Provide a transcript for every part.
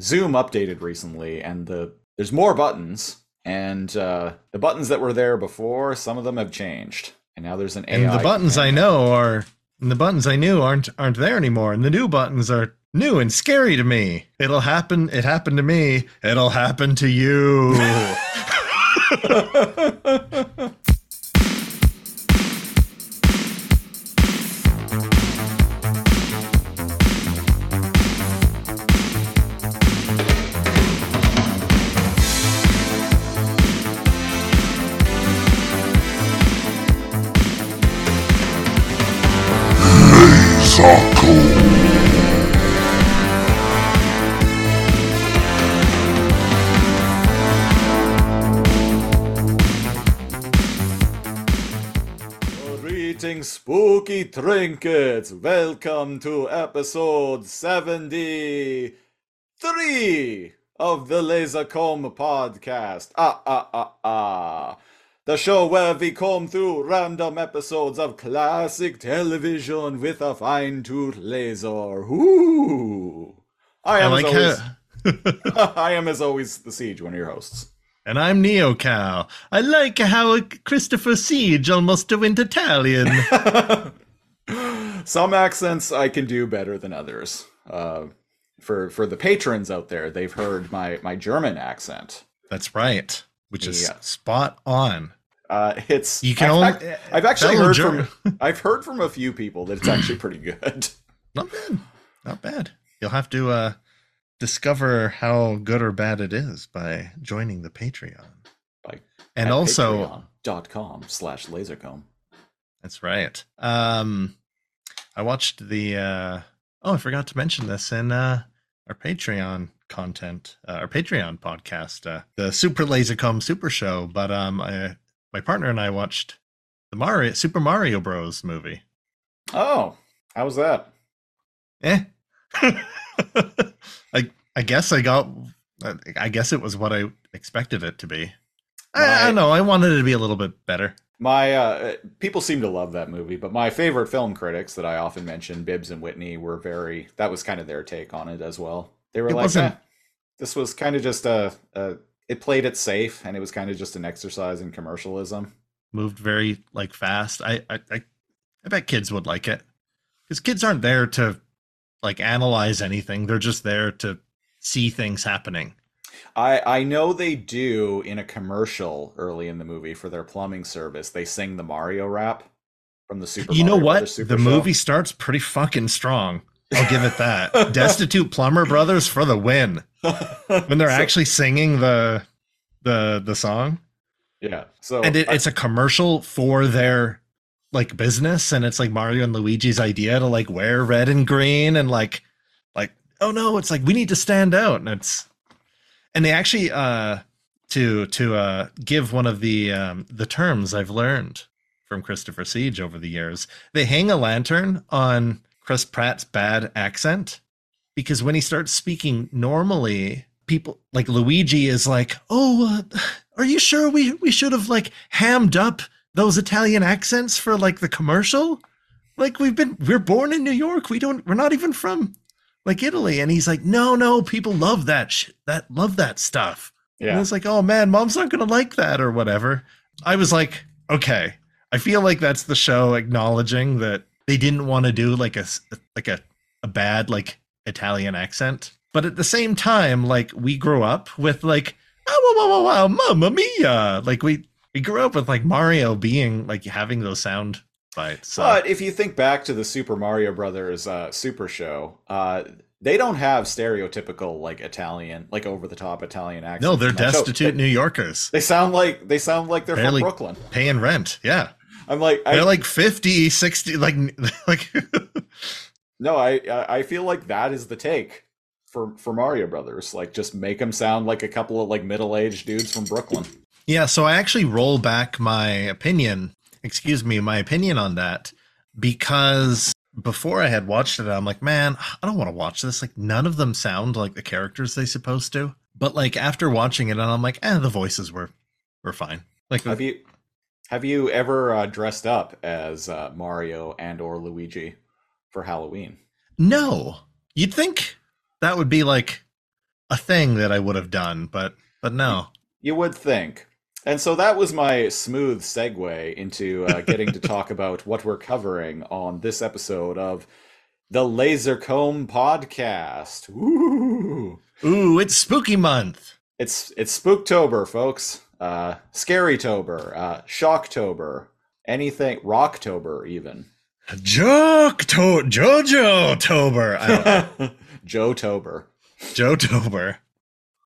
Zoom updated recently, and the there's more buttons, and uh, the buttons that were there before, some of them have changed, and now there's an AI. And the buttons I know are and the buttons I knew aren't aren't there anymore, and the new buttons are new and scary to me. It'll happen. It happened to me. It'll happen to you. spooky trinkets. Welcome to episode 73 of the Lazor Comb podcast. Ah, ah, ah, ah. The show where we comb through random episodes of classic television with a fine tooth laser. I I am, like as always, I am as always the Siege, one of your hosts. And I'm Neo Kal. I like how Christopher Siege almost went Italian. Some accents I can do better than others. Uh, for for the patrons out there, they've heard my my German accent. That's right, which is Yeah. spot on. Uh, it's You can I've, only. I've actually heard Ger- from I've heard from a few people that it's actually pretty good. Not bad. Not bad. You'll have to uh, discover how good or bad it is by joining the Patreon. Like, and also, patreon.com slash lazorcomb. that's right. Um, I watched the. Uh, oh, I forgot to mention this in uh, our Patreon content, uh, our Patreon podcast, uh, the Super Lazor Comb Super Show. But um, I, my partner and I watched the Mario Super Mario Bros. movie. Oh, how was that? Eh. I I guess I got. I guess it was what I expected it to be. I, I don't know. I wanted it to be a little bit better. My uh, people seem to love that movie, but my favorite film critics that I often mention, Bibbs and Whitney, were very. That was kind of their take on it as well. They were It like, "Eh, "This was kind of just a, a. It played it safe, and it was kind of just an exercise in commercialism." Moved very like fast. I I I, I bet kids would like it because kids aren't there to like analyze anything. They're just there to see things happening. I I know they do in a commercial early in the movie for their plumbing service. They sing the Mario rap from the Super. you know what? The Show. movie starts pretty fucking strong. I'll give it that. Destitute Plumber Brothers for the win. When they're So- actually singing the the the song. yeah. So and it, I- it's a commercial for their like business and it's like mario and luigi's idea to like wear red and green and like like oh no it's like we need to stand out and it's and they actually uh to to uh give one of the um the terms i've learned from christopher siege over the years. They hang a lantern on chris pratt's bad accent because when he starts speaking normally people like luigi is like oh uh, are you sure we we should have like hammed up those italian accents for like the commercial? Like we've been we're born in new york. We don't we're not even from like italy. And he's like no no people love that shit that love that stuff. And yeah. it's like oh man mom's not gonna like that or whatever. I was like okay. I feel like that's the show acknowledging that they didn't want to do like a like a, a bad like italian accent. But at the same time like we grew up with like oh wow wow wow, wow mamma mia. Like we we grew up with like mario being like having those sound bites so But if you think back to the Super Mario Brothers uh, Super Show, uh, they don't have stereotypical like Italian, like over the top Italian accents. no they're in that show. destitute They, new yorkers they sound like they sound like they're Barely- from Brooklyn. paying rent yeah I'm like, they're like 50 60 like like no, I I I feel like that is the take for for Mario Brothers. Like, just make them sound like a couple of like middle aged dudes from Brooklyn. Yeah, so I actually roll back my opinion, excuse me, my opinion on that because before I had watched it, I'm like, man, I don't want to watch this. Like, none of them sound like the characters they supposed to. But like after watching it, and I'm like, eh, the voices were were fine. Like, Have you have you ever uh, dressed up as uh, Mario and or Luigi for Halloween? no, you'd think that would be like a thing that I would have done, but but no. You would think. And so that was my smooth segue into uh, getting to talk about what we're covering on this episode of the Lazor Comb podcast. Ooh. Ooh, it's spooky month. It's it's Spooktober, folks. Uh Scarytober, uh Shocktober, anything Rocktober even. Jojo Tober. I don't know. Joe Tober. Joe Tober.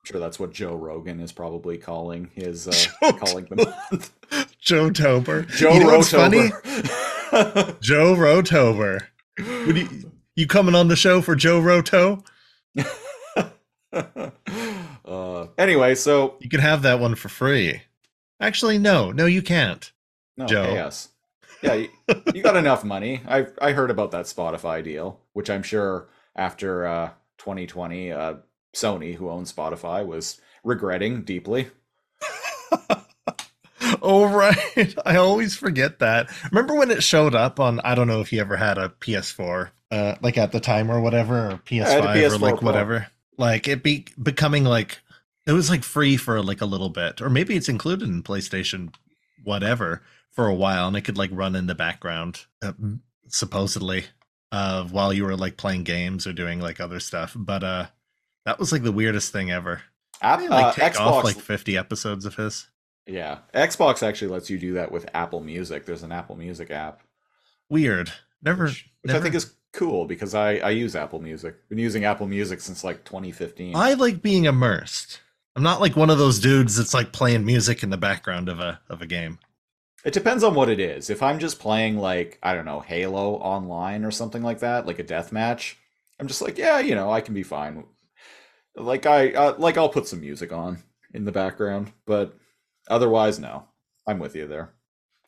I'm sure that's what Joe Rogan is probably calling his uh, calling the month. Joe Tober. Joe you know? Rotober. Joe Rotober. Would you, you coming on the show for Joe Roto? uh, anyway, so You can have that one for free. Actually, no, no, you can't. no, Joe. us. Yeah, you, you got enough money. I I heard about that Spotify deal, which I'm sure after uh, 2020, uh, Sony, who owns Spotify, was regretting deeply. Oh right, I always forget that. Remember when it showed up on? I don't know if you ever had a PS4, uh, like at the time or whatever, or PS5 had a or like Pro. whatever. Like it be becoming like it was like free for like a little bit, or maybe it's included in PlayStation, whatever, for a while, and it could like run in the background, uh, supposedly, uh, while you were like playing games or doing like other stuff. But uh, that was like the weirdest thing ever. App, They, like uh, take Xbox, off like 50 episodes of his. yeah, Xbox actually lets you do that with Apple Music. There's an Apple Music app, Weird. Never. which, which never I think is cool because I I use Apple Music. Been using Apple Music since like 2015. I like being immersed. I'm not like one of those dudes that's like playing music in the background of a of a game. It depends on what it is. If I'm just playing like I don't know Halo online or something like that, like a death match, I'm just like, yeah, you know, I can be fine. Like I uh, like I'll put some music on in the background, but otherwise, no. I'm with you there.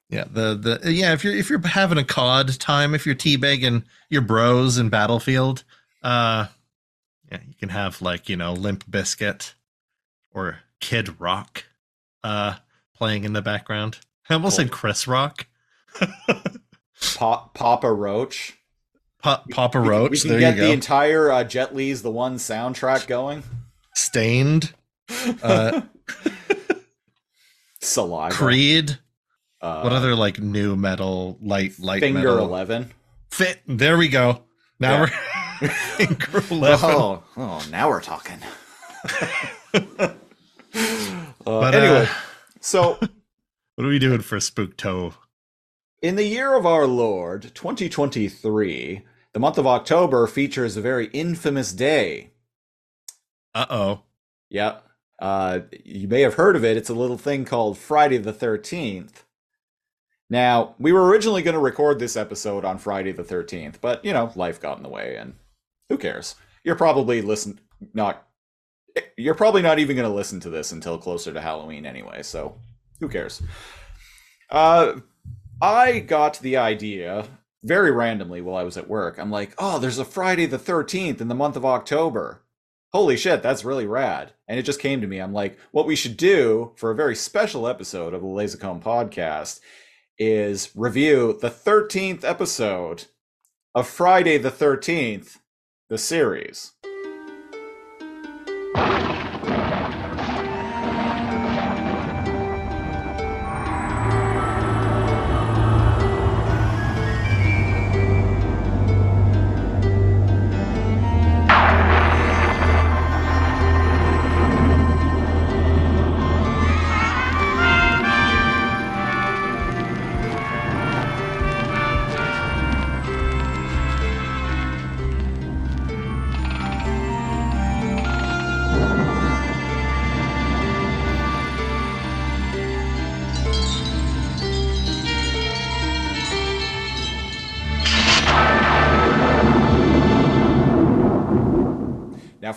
Yeah, the the yeah, if you're if you're having a COD time, if you're teabagging your bros in Battlefield, uh yeah, you can have like, you know, Limp Bizkit or Kid Rock uh playing in the background. I almost Cool. said Chris Rock. Pop, Papa Roach. Pa- Papa We can- Roach, We can get the entire uh, Jet Li's the one soundtrack going. Staind, uh Saliva. Creed. Uh, What other like nu metal light light Finger metal? Eleven. Fit. There we go. Now we're Finger 11. Oh, oh, now we're talking. uh, But, anyway, uh, so what are we doing for Spookto? in the year of our Lord, 2023, the month of October features a very infamous day. Uh oh. Yep. uh, you may have heard of it. It's a little thing called Friday the 13th. Now, we were originally going to record this episode on Friday the 13th, but, you know, life got in the way, and who cares? You're probably listen not you're probably not even going to listen to this until closer to Halloween anyway, so who cares? Uh I got the idea very randomly while I was at work. I'm like, "Oh, there's a Friday the 13th in the month of October." Holy shit, that's really rad. And it just came to me. I'm like, what we should do for a very special episode of the Lazor Comb podcast is review the 13th episode of Friday the 13th, the series.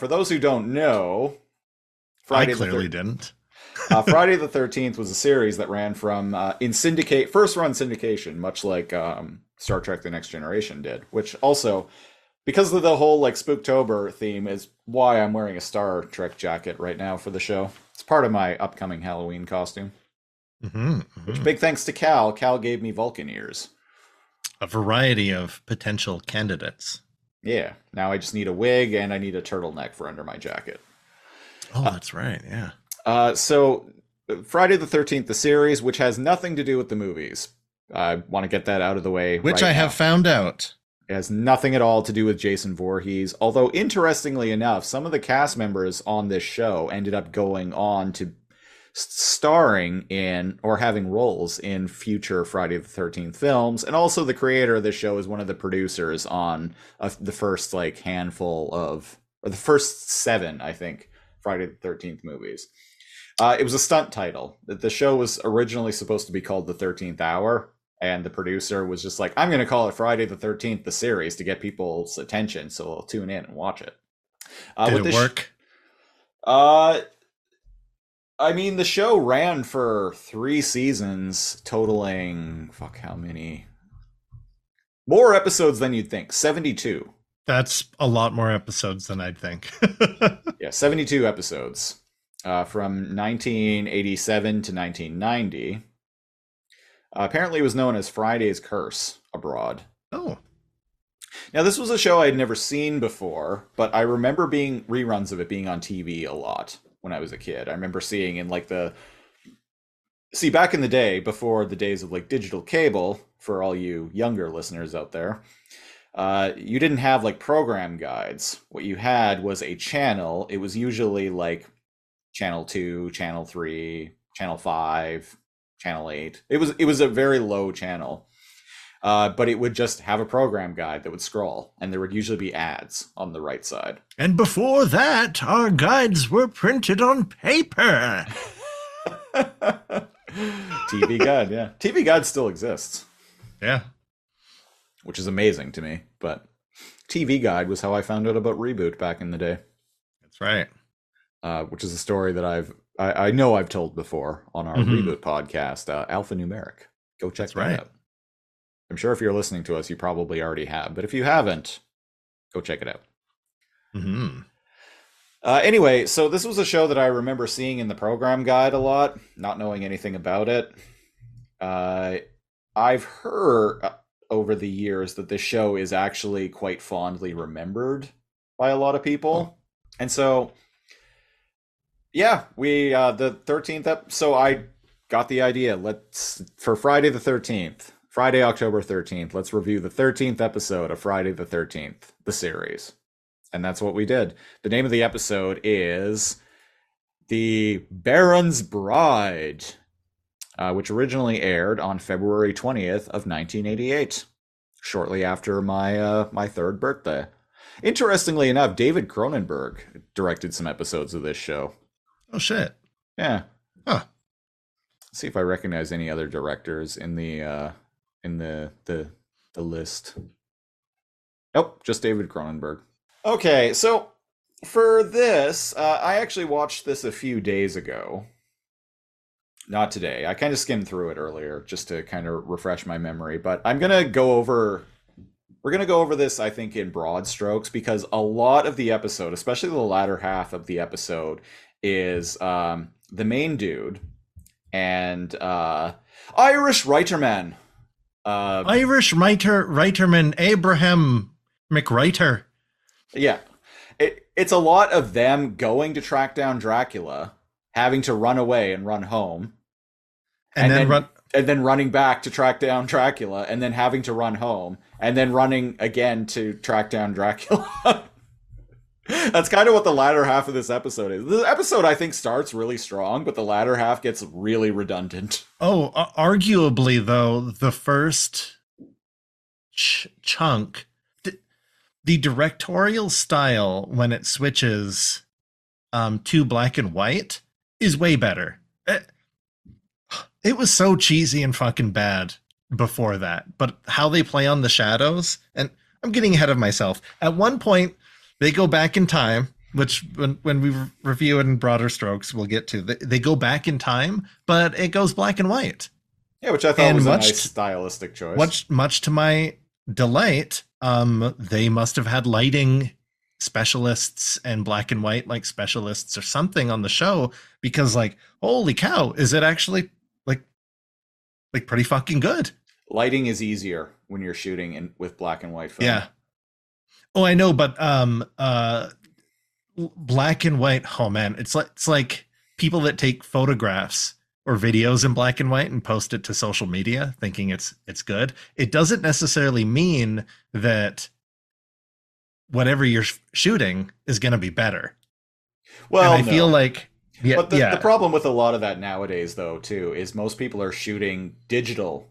For those who don't know, Friday I the clearly thir- didn't. uh, Friday the Thirteenth was a series that ran from uh, in syndicate first run syndication, much like um, Star Trek: The Next Generation did. Which also, because of the whole like Spooktober theme, is why I'm wearing a Star Trek jacket right now for the show. It's part of my upcoming Halloween costume. hmm Which big thanks to Kal. Kal gave me Vulcan ears. A variety of potential candidates. Yeah. Now I just need a wig and I need a turtleneck for under my jacket. Oh, that's right. Yeah. Uh, so, Friday the 13th, the series, which has nothing to do with the movies. I want to get that out of the way. Which right I now. have found out. It has nothing at all to do with Jason Voorhees. Although, interestingly enough, some of the cast members on this show ended up going on to starring in or having roles in future Friday the 13th films. And also, the creator of this show is one of the producers on uh, the first like handful of, or the first seven, I think, Friday the 13th movies. Uh, it was a stunt title. The- show was originally supposed to be called The 13th Hour, and the producer was just like, I'm going to call it Friday the 13th, the series, to get people's attention, so they'll tune in and watch it. Uh, Did it this sh- work? uh, I mean, the show ran for three seasons, totaling fuck how many? More episodes than you'd think. Seventy-two. That's a lot more episodes than I'd think. Yeah, seventy-two episodes, uh, from 1987 to 1990. Uh, apparently, it was known as Friday's Curse abroad. oh, Now, this was a show I'd never seen before, but I remember being reruns of it being on TV a lot when I was a kid. I remember seeing in like the see back in the day before the days of like digital cable for all you younger listeners out there. Uh, you didn't have like program guides. What you had was a channel. It was usually like channel two, channel three, channel five, channel eight. It was it was a very low channel uh, but it would just have a program guide that would scroll, and there would usually be ads on the right side. and before that, our guides were printed on paper. TV Guide, yeah, TV Guide still exists, Yeah. which is amazing to me. But TV Guide was how I found out about Reboot back in the day, That's right. uh, which is a story that I've I, I know I've told before on our Mhm. Reboot podcast, uh, Alphanumeric. Go check That's that right. out. I'm sure if you're listening to us, you probably already have, but if you haven't, go check it out. hmm Uh, anyway, so this was a show that I remember seeing in the program guide a lot, not knowing anything about it. Uh, I've heard uh, over the years that this show is actually quite fondly remembered by a lot of people, and so yeah, we uh, the thirteenth ep. So I got the idea. Let's for Friday the thirteenth, Friday October thirteenth. Let's review the thirteenth episode of Friday the thirteenth, the series. And that's what we did. The name of the episode is The Baron's Bride, uh, which originally aired on February 20th of 1988, shortly after my uh, my third birthday. Interestingly enough, David Cronenberg directed some episodes of this show. Oh shit. Yeah. Huh. see if I recognize any other directors in the uh in the the the list. Nope, just David Cronenberg. Okay, so for this, uh, I actually watched this a few days ago. Not today. I kind of skimmed through it earlier just to kind of refresh my memory, but I'm to go over we're to go over this I think in broad strokes because a lot of the episode, especially the latter half of the episode is um the main dude and uh Irish writerman. Uh Irish writer, writerman Abraham McWriter. Yeah. It, it's a lot of them going to track down Dracula, having to run away and run home, And, And then, then- run. and then running back to track down Dracula, and then having to run home, and then running again to track down Dracula. That's kind of what the latter half of this episode is. The episode, I think, starts really strong, but the latter half gets really redundant. Oh, uh, arguably though, the first ch- chunk, the, the directorial style when it switches um, to black and white is way better. It, it was so cheesy and fucking bad before that, but how they play on the shadows, and I'm getting ahead of myself. At one point, they go back in time. Which, when, when we re- review it in broader strokes, we'll get to. They, they go back in time, but it goes black and white. Yeah, which I thought And was a nice stylistic choice. Much, much to my delight, um, they must have had lighting specialists and black and white like specialists or something on the show because, like, holy cow, is it actually like, like pretty fucking good? Lighting is easier when you're shooting in with black and white film. Yeah. Oh, I know, but um, uh, black and white. Oh man, it's like it's like people that take photographs or videos in black and white and post it to social media thinking it's it's good. It doesn't necessarily mean that whatever you're shooting is going to be better. Well, and I no. feel like yeah, but the, yeah. the problem with a lot of that nowadays, though, too, is most people are shooting digital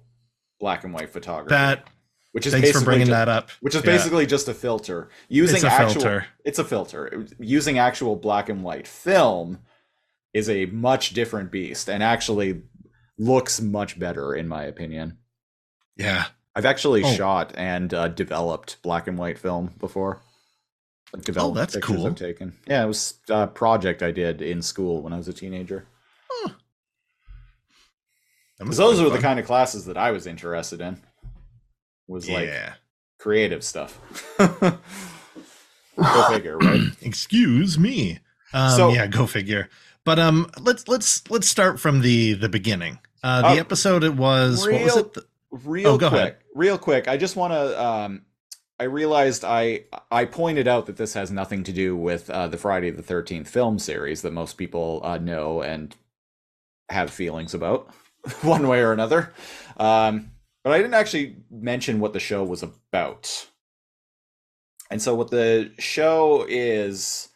black and white photography. that which is thanks for basically bringing ju- that up. Which is Yeah. basically just a filter. Using It's a actual, filter. It's a filter. Using actual black and white film is a much different beast, and actually looks much better, in my opinion. Yeah. I've actually Oh. shot and uh, developed black and white film before. Like, Oh, that's cool. I've taken. Yeah, it was a project I did in school when I was a teenager. Must those were the kind of classes that I was interested in. Was like yeah. creative stuff. Go figure, right? Excuse me. Um, So- yeah, go figure. But um, let's let's let's start from the the beginning. Uh, the Oh, episode it was what was real- it? The- real Oh, quick ahead. real quick i just want to um i realized i i pointed out that this has nothing to do with uh, the friday the 13th film series that most people uh, know and have feelings about one way or another um but i didn't actually mention what the show was about and so what the show is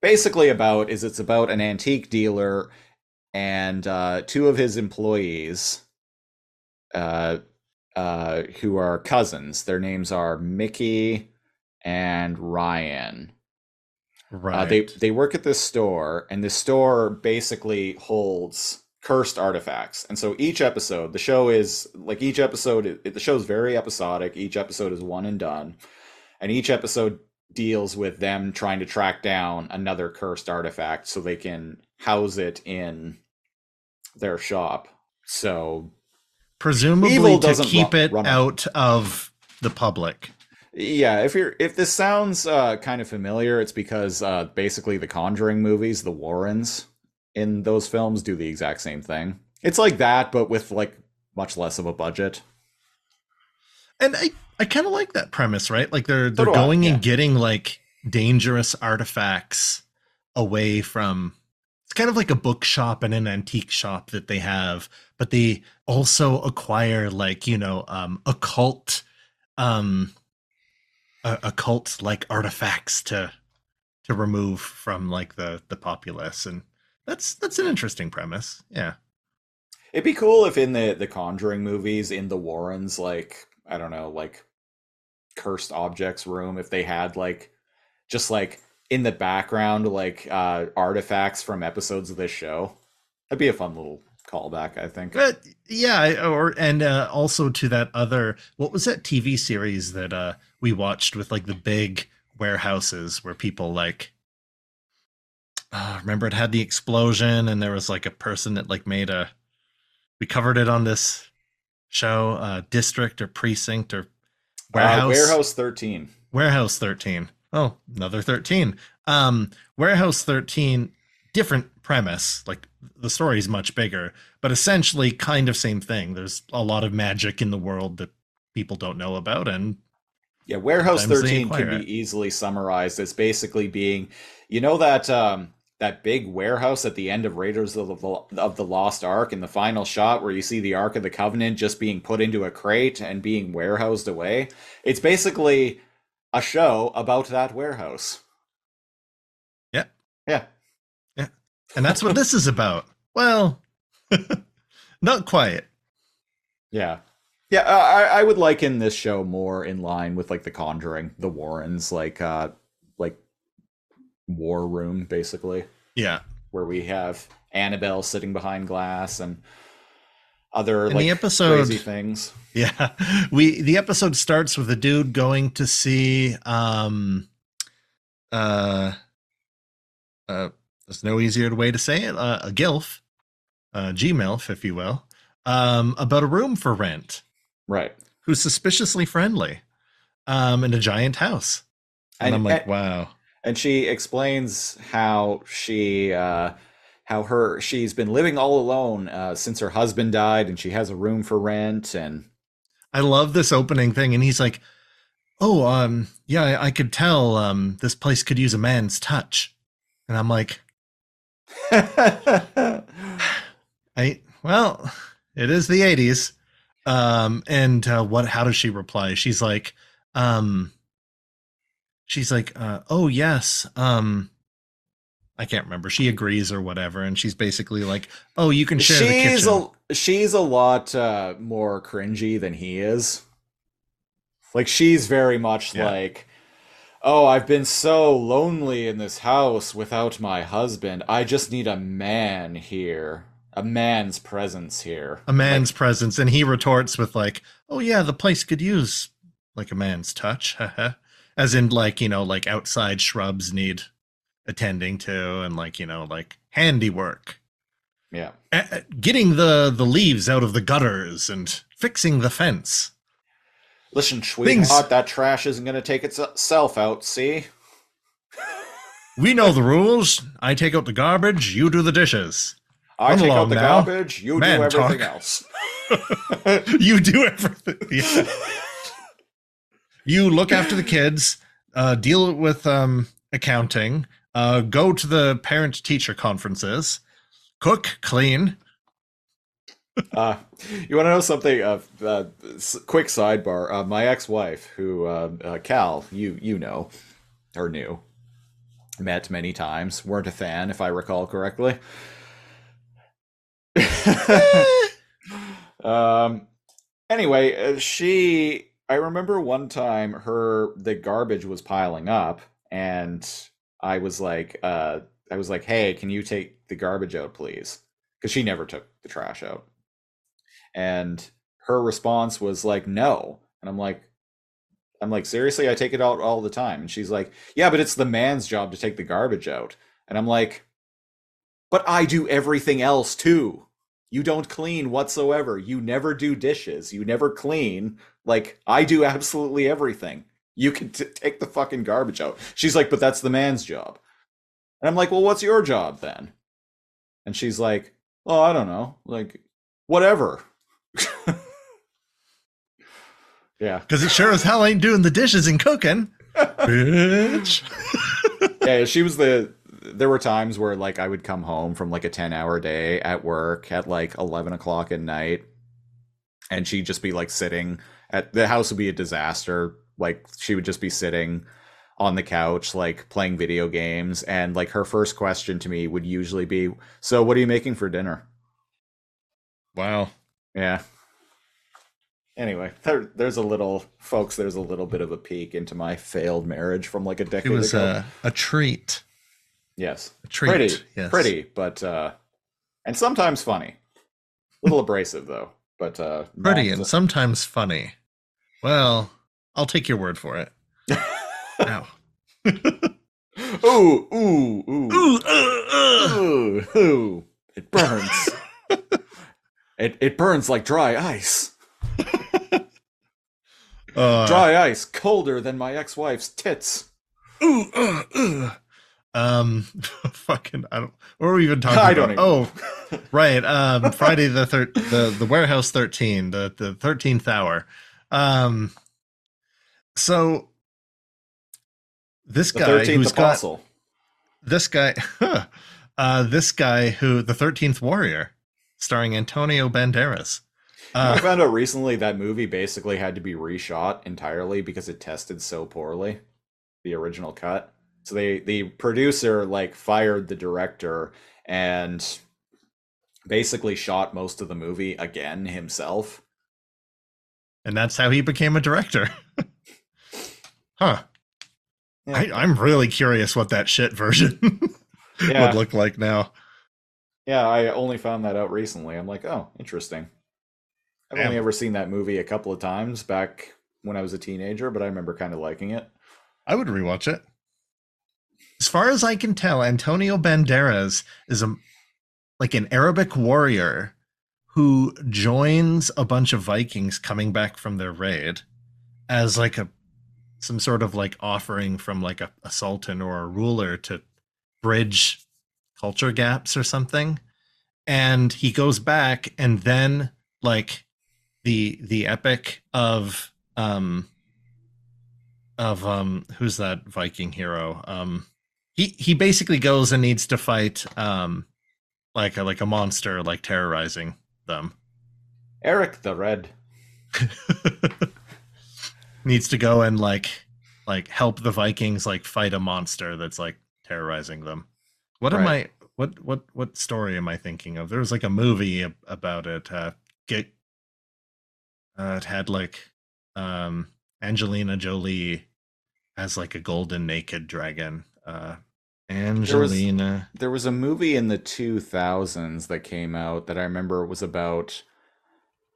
basically about is it's about an antique dealer and uh, two of his employees uh, uh, who are cousins. Their names are Mickey and Ryan. right. Uh, they they work at this store, and this store basically holds cursed artifacts. And so each episode, the show is like each episode. It, the show is very episodic. Each episode is one and done, and each episode deals with them trying to track down another cursed artifact so they can house it in their shop. So Presumably to keep ru- it run out of the public. Yeah, if you're if this sounds uh, kind of familiar, it's because uh, basically the Conjuring movies, the Warrens in those films do the exact same thing. It's like that, but with like much less of a budget. And I, I kind of like that premise, right? Like they're they're I, going yeah. and getting like dangerous artifacts away from it's kind of like a bookshop and an antique shop that they have, but they also acquire like, you know, um occult um uh, occult like artifacts to to remove from like the the populace and that's that's an interesting premise. Yeah. It'd be cool if in the the Conjuring movies, in the Warrens, like I don't know, like cursed objects room, if they had like just like in the background, like uh artifacts from episodes of this show. That'd be a fun little callback, I think. But yeah, or and uh, also to that other what was that TV series that uh we watched with like the big warehouses where people like uh, remember it had the explosion and there was like a person that like made a we covered it on this show uh district or precinct or warehouse Uh, Warehouse 13. Warehouse 13. Oh, another 13. Um, Warehouse 13, different premise. Like the story's much bigger, but essentially kind of same thing. There's a lot of magic in the world that people don't know about. And Yeah, Warehouse 13 can be easily summarized as basically being, you know that um that big warehouse at the end of Raiders of the of the Lost Ark in the final shot where you see the Ark of the Covenant just being put into a crate and being warehoused away. It's basically a show about that warehouse. Yeah. Yeah. Yeah. And that's what this is about. Well, not quite. Yeah. Yeah, I I would liken this show more in line with like The Conjuring, The Warrens, like uh War Room basically. Yeah. where we have Annabelle sitting behind glass and other In like the episode, crazy things. Yeah. We the episode starts with a dude going to see um uh uh there's no easier way to say it, uh, a gilf, uh Gmilf, if you will, um, about a room for rent Right. who's suspiciously friendly um in a giant house. And, I'm like, and, wow. And she explains how she uh how her she's been living all alone uh since her husband died and she has a room for rent and I love this opening thing, and he's like, "Oh, um, yeah, I, I could tell um this place could use a man's touch." And I'm like, I well, it is the 80s. Um, and uh, what? How does she reply? She's like, um, she's like, uh, oh yes, um, I can't remember. She agrees or whatever, and she's basically like, "Oh, you can share the she's kitchen." a she's a lot uh, more cringy than he is. Like she's very much Yeah. like, "Oh, I've been so lonely in this house without my husband. I just need a man here, a man's presence here." a man's presence, and he retorts with like, "Oh yeah, the place could use like a man's touch,". as in like you know, like outside shrubs need attending to, and like you know, like handiwork, Yeah. Uh, uh, getting the the leaves out of the gutters and fixing the fence. Listen, sweetheart, Things- that trash isn't going to take itself out. See? We know the rules. I take out the garbage. You do the dishes. I Come take out the now. garbage. You Man do everything talk. else. you do everything. Yeah. You look after the kids, uh, deal with um, accounting, uh, go to the parent teacher conferences, cook, clean. Uh, you want to know something? Uh, uh, quick sidebar. Uh, my ex-wife, who uh, uh, Kal, you you know, or knew, met many times, weren't a fan, if I recall correctly. um. Anyway, uh, she. I remember one time her the garbage was piling up, and I was like, uh, I was like, "Hey, can you take the garbage out, please?" Because she never took the trash out. And her response was like no. And i'm like i'm like seriously? I take it out all the time? And she's like yeah but it's the man's job to take the garbage out. And i'm like but i do everything else too. You don't clean whatsoever. You never do dishes. You never clean like i do absolutely everything. You can t- take the fucking garbage out. She's like but that's the man's job. And i'm like well what's your job then? And she's like oh i don't know. Like whatever. Yeah. Because it sure as hell ain't doing the dishes and cooking. Bitch. yeah she was the there were times where like i would come home from like a 10 hour day at work at like 11 o'clock at night and she'd just be like sitting at the house would be a disaster like she would just be sitting on the couch like playing video games and like her first question to me would usually be so what are you making for dinner Wow. yeah anyway there, there's a little folks there's a little bit of a peek into my failed marriage from like a It decade was ago a, a treat. yes A treat. pretty yes. pretty but uh and sometimes funny a little abrasive though but uh Pretty and sometimes funny. Well, I'll take your word for it. Ow. ooh ooh ooh Ooh, uh, uh. ooh ooh it burns it it burns like dry ice Uh, dry ice colder than my ex-wife's tits ooh, uh, uh. Um, fucking, I don't. What were we even talking I about? don't even oh, right. Um, Friday the third, the the warehouse thirteen, the the thirteenth hour. Um, so this the guy 13th who's got this guy, uh, this guy who the thirteenth warrior, starring Antonio Banderas. I Uh, found out recently that movie basically had to be reshot entirely because it tested so poorly, the original cut. So they the producer like fired the director and basically shot most of the movie again himself. and that's how he became a director. huh. Yeah. I, I'm really curious what that shit version Yeah. would look like now. Yeah, I only found that out recently. I'm like, oh, interesting. I've Damn. only ever seen that movie a couple of times back when I was a teenager, but I remember kind of liking it. I would rewatch it. As far as I can tell, Antonio Banderas is a like an Arabic warrior who joins a bunch of Vikings coming back from their raid as like a some sort of like offering from like a, a sultan or a ruler to bridge culture gaps or something. And he goes back and then like the the epic of um of um who's that Viking hero? Um he he basically goes and needs to fight um like a, like a monster like terrorizing them. Eric the Red. needs to go and like like help the Vikings like fight a monster that's like terrorizing them. What am I what what what story am I thinking of? There was like a movie about it. Uh get uh it had like um Angelina Jolie as like a golden naked dragon. Uh Angelina There was a movie in the 2000s that came out that I remember was about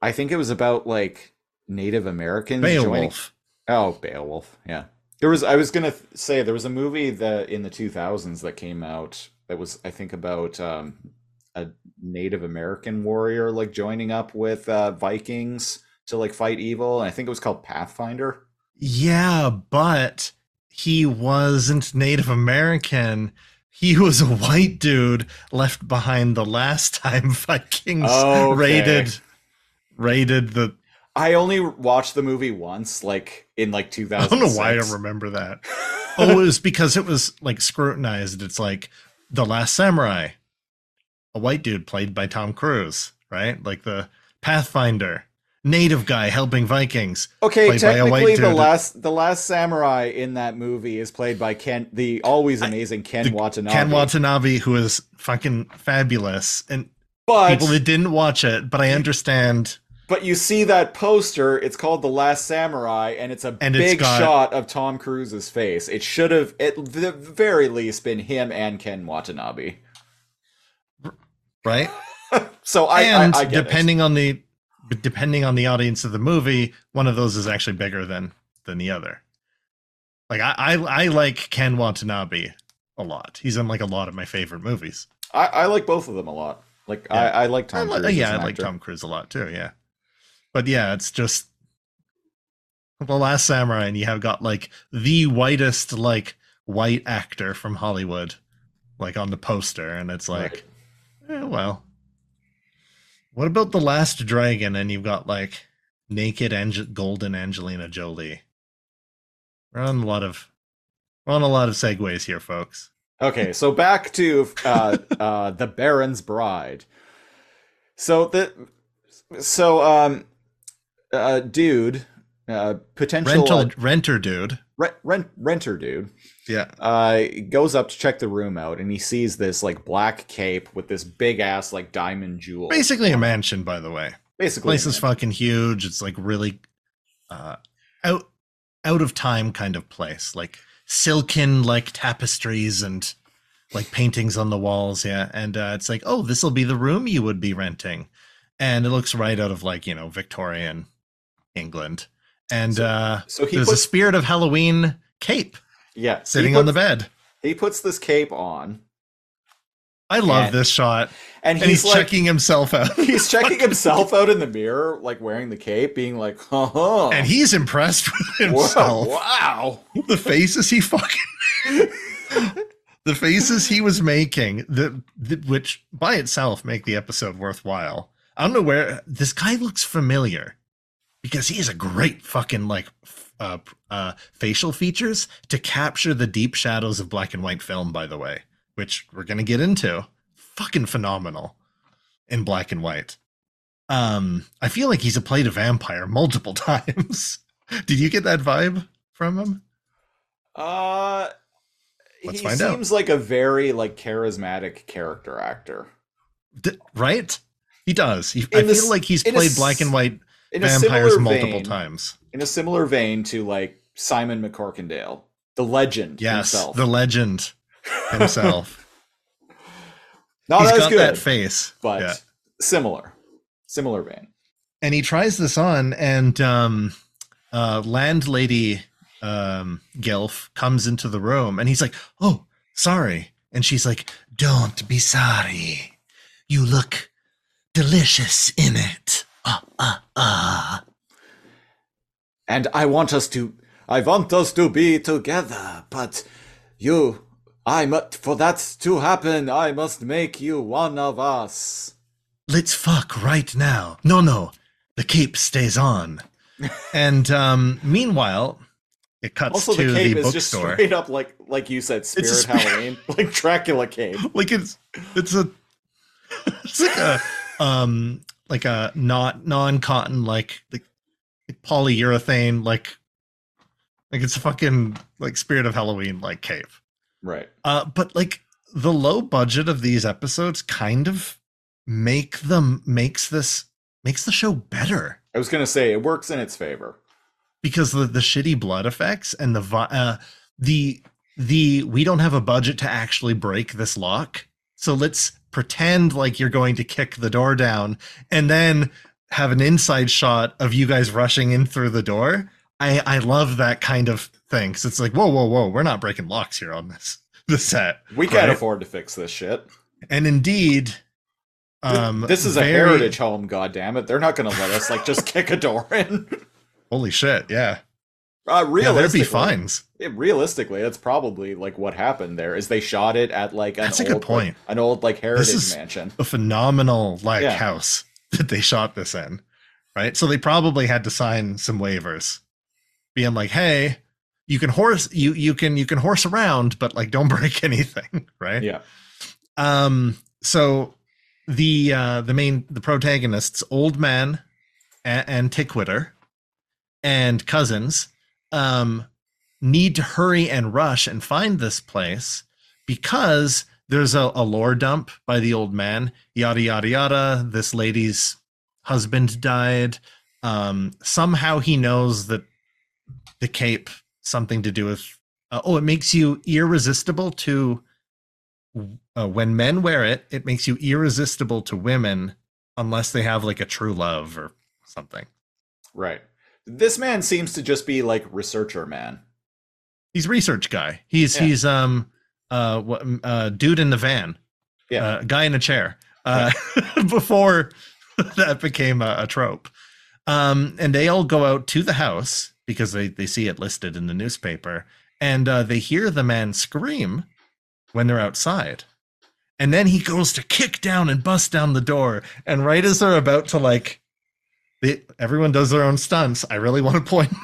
I think it was about like Native Americans joining Beowulf. Oh, Beowulf. Yeah. There was I was going to say there was a movie that in the 2000s that came out that was I think about um a Native American warrior like joining up with uh Vikings to like fight evil and I think it was called Pathfinder. Yeah, but he wasn't Native American. He was a white dude left behind the last time Vikings Okay. raided raided the I only watched the movie once like in like 2000. I don't know why I remember that. Oh, it was because it was like scrutinized. It's like The Last Samurai. A white dude played by Tom Cruise, right? Like the Pathfinder. Native guy helping Vikings. Okay, played by a white technically the last the last samurai in that movie is played by Ken the always amazing Ken the- Watanabe. Ken Watanabe, who is fucking fabulous. And but people that didn't watch it, but I understand. but you see that poster, it's called The Last Samurai and it's a And it's big got- shot of Tom Cruise's face. It should have at the very least been him and Ken Watanabe. Right? So I and I, I get it. depending on the depending on the audience of the movie, one of those is actually bigger than than the other. Like I I, I like Ken Watanabe a lot. He's in like a lot of my favorite movies. I, I like both of them a lot. Like Yeah. I, I like Tom I li- yeah, I like. Tom Cruise a lot too. Yeah, but yeah, it's just the Last Samurai, and you have got like the whitest like white actor from Hollywood, like on the poster, and it's like, eh, well, what about the Last Dragon? And you've got like naked Ange- golden Angelina Jolie. We're on a lot of we're on a lot of segues here, folks. Okay, so back to uh, uh, the Baron's Bride. So the so um uh dude uh potential Rental uh, renter dude. Rent, rent renter dude Yeah. uh goes up to check the room out and he sees this like black cape with this big ass like diamond jewel. Basically a mansion, by the way. Basically, place is fucking huge. It's like really uh out out of time kind of place. Like silken like tapestries and like paintings on the walls, yeah. And uh, it's like, oh, this will be the room you would be renting. And it looks right out of like, you know, Victorian England. And So- uh so he there's a spirit of Halloween cape yeah sitting on the bed. He puts this cape on I love and- this shot. and And he's, he's, like checking himself out. he's checking himself out in the mirror like wearing the cape being like, "Huh." and he's impressed with Whoa, himself. wow. the faces he fucking the faces he was making the, the which by itself make the episode worthwhile i don't know where this guy looks familiar because he has a great fucking like uh, uh facial features to capture the deep shadows of black and white film by the way which we're gonna get into fucking phenomenal in black and white um i feel like he's played a vampire multiple times did you get that vibe from him Uh, Let's he find out. seems like a very like charismatic character actor. D- right? He does. He, I feel like he's in a played black and white In a vampires similar multiple vein, times. In a similar vein to like Simon MacCorkindale, the legend Yes, himself. the legend himself. Not he's as got good, that face, but Yeah. similar, similar vein. and he tries this on, and um, uh, landlady um, Gilf comes into the room, and he's like, "Oh, sorry," and she's like, "Don't be sorry. You look delicious in it." Ah ah ah. And I want us to, I want us to be together, but you, I must, for that to happen, I must make you one of us. let's fuck right now. No, no, the cape stays on. and um, meanwhile, it cuts Also, to the the, cape is just bookstore. straight up like like you said, Spirit sp- Halloween, like Dracula cape. like it's it's a it's like a um like a not non-cotton like like polyurethane like like it's a fucking like spirit of halloween like cave Right. uh but like the low budget of these episodes kind of make them makes this makes the show better I was gonna say it works in its favor. because the the shitty blood effects and the vi- uh, the the we don't have a budget to actually break this lock so let's pretend like you're going to kick the door down and then have an inside shot of you guys rushing in through the door i i love that kind of thing 'cause it's like whoa whoa whoa we're not breaking locks here on this the set We can't afford to fix this shit. and indeed um this is a heritage home, God damn it! They're not gonna let us like just kick a door in. holy shit yeah Uh, yeah there'd be fines it- realistically, that's probably like what happened there. Is they shot it at like an That's a old, good like- point. an old like heritage mansion. a phenomenal like Yeah. house that they shot this in right so they probably had to sign some waivers being like hey you can horse you you can you can horse around but like don't break anything right Yeah, um so the uh the main the protagonists old man and tickwitter and cousins um need to hurry and rush and find this place because there's a, a lore dump by the old man yada yada yada. This lady's husband died. Um somehow he knows that the cape something to do with uh, oh it makes you irresistible to uh, when men wear it it makes you irresistible to women unless they have like a true love or something. Right. This man seems to just be like researcher man. he's research guy he's Yeah. he's um uh what uh dude in the van Yeah. uh, guy in a chair uh before that became a, a trope um and they all go out to the house because they they see it listed in the newspaper and uh they hear the man scream when they're outside and then he goes to kick down and bust down the door and right as they're about to like they, everyone does their own stunts i really want to point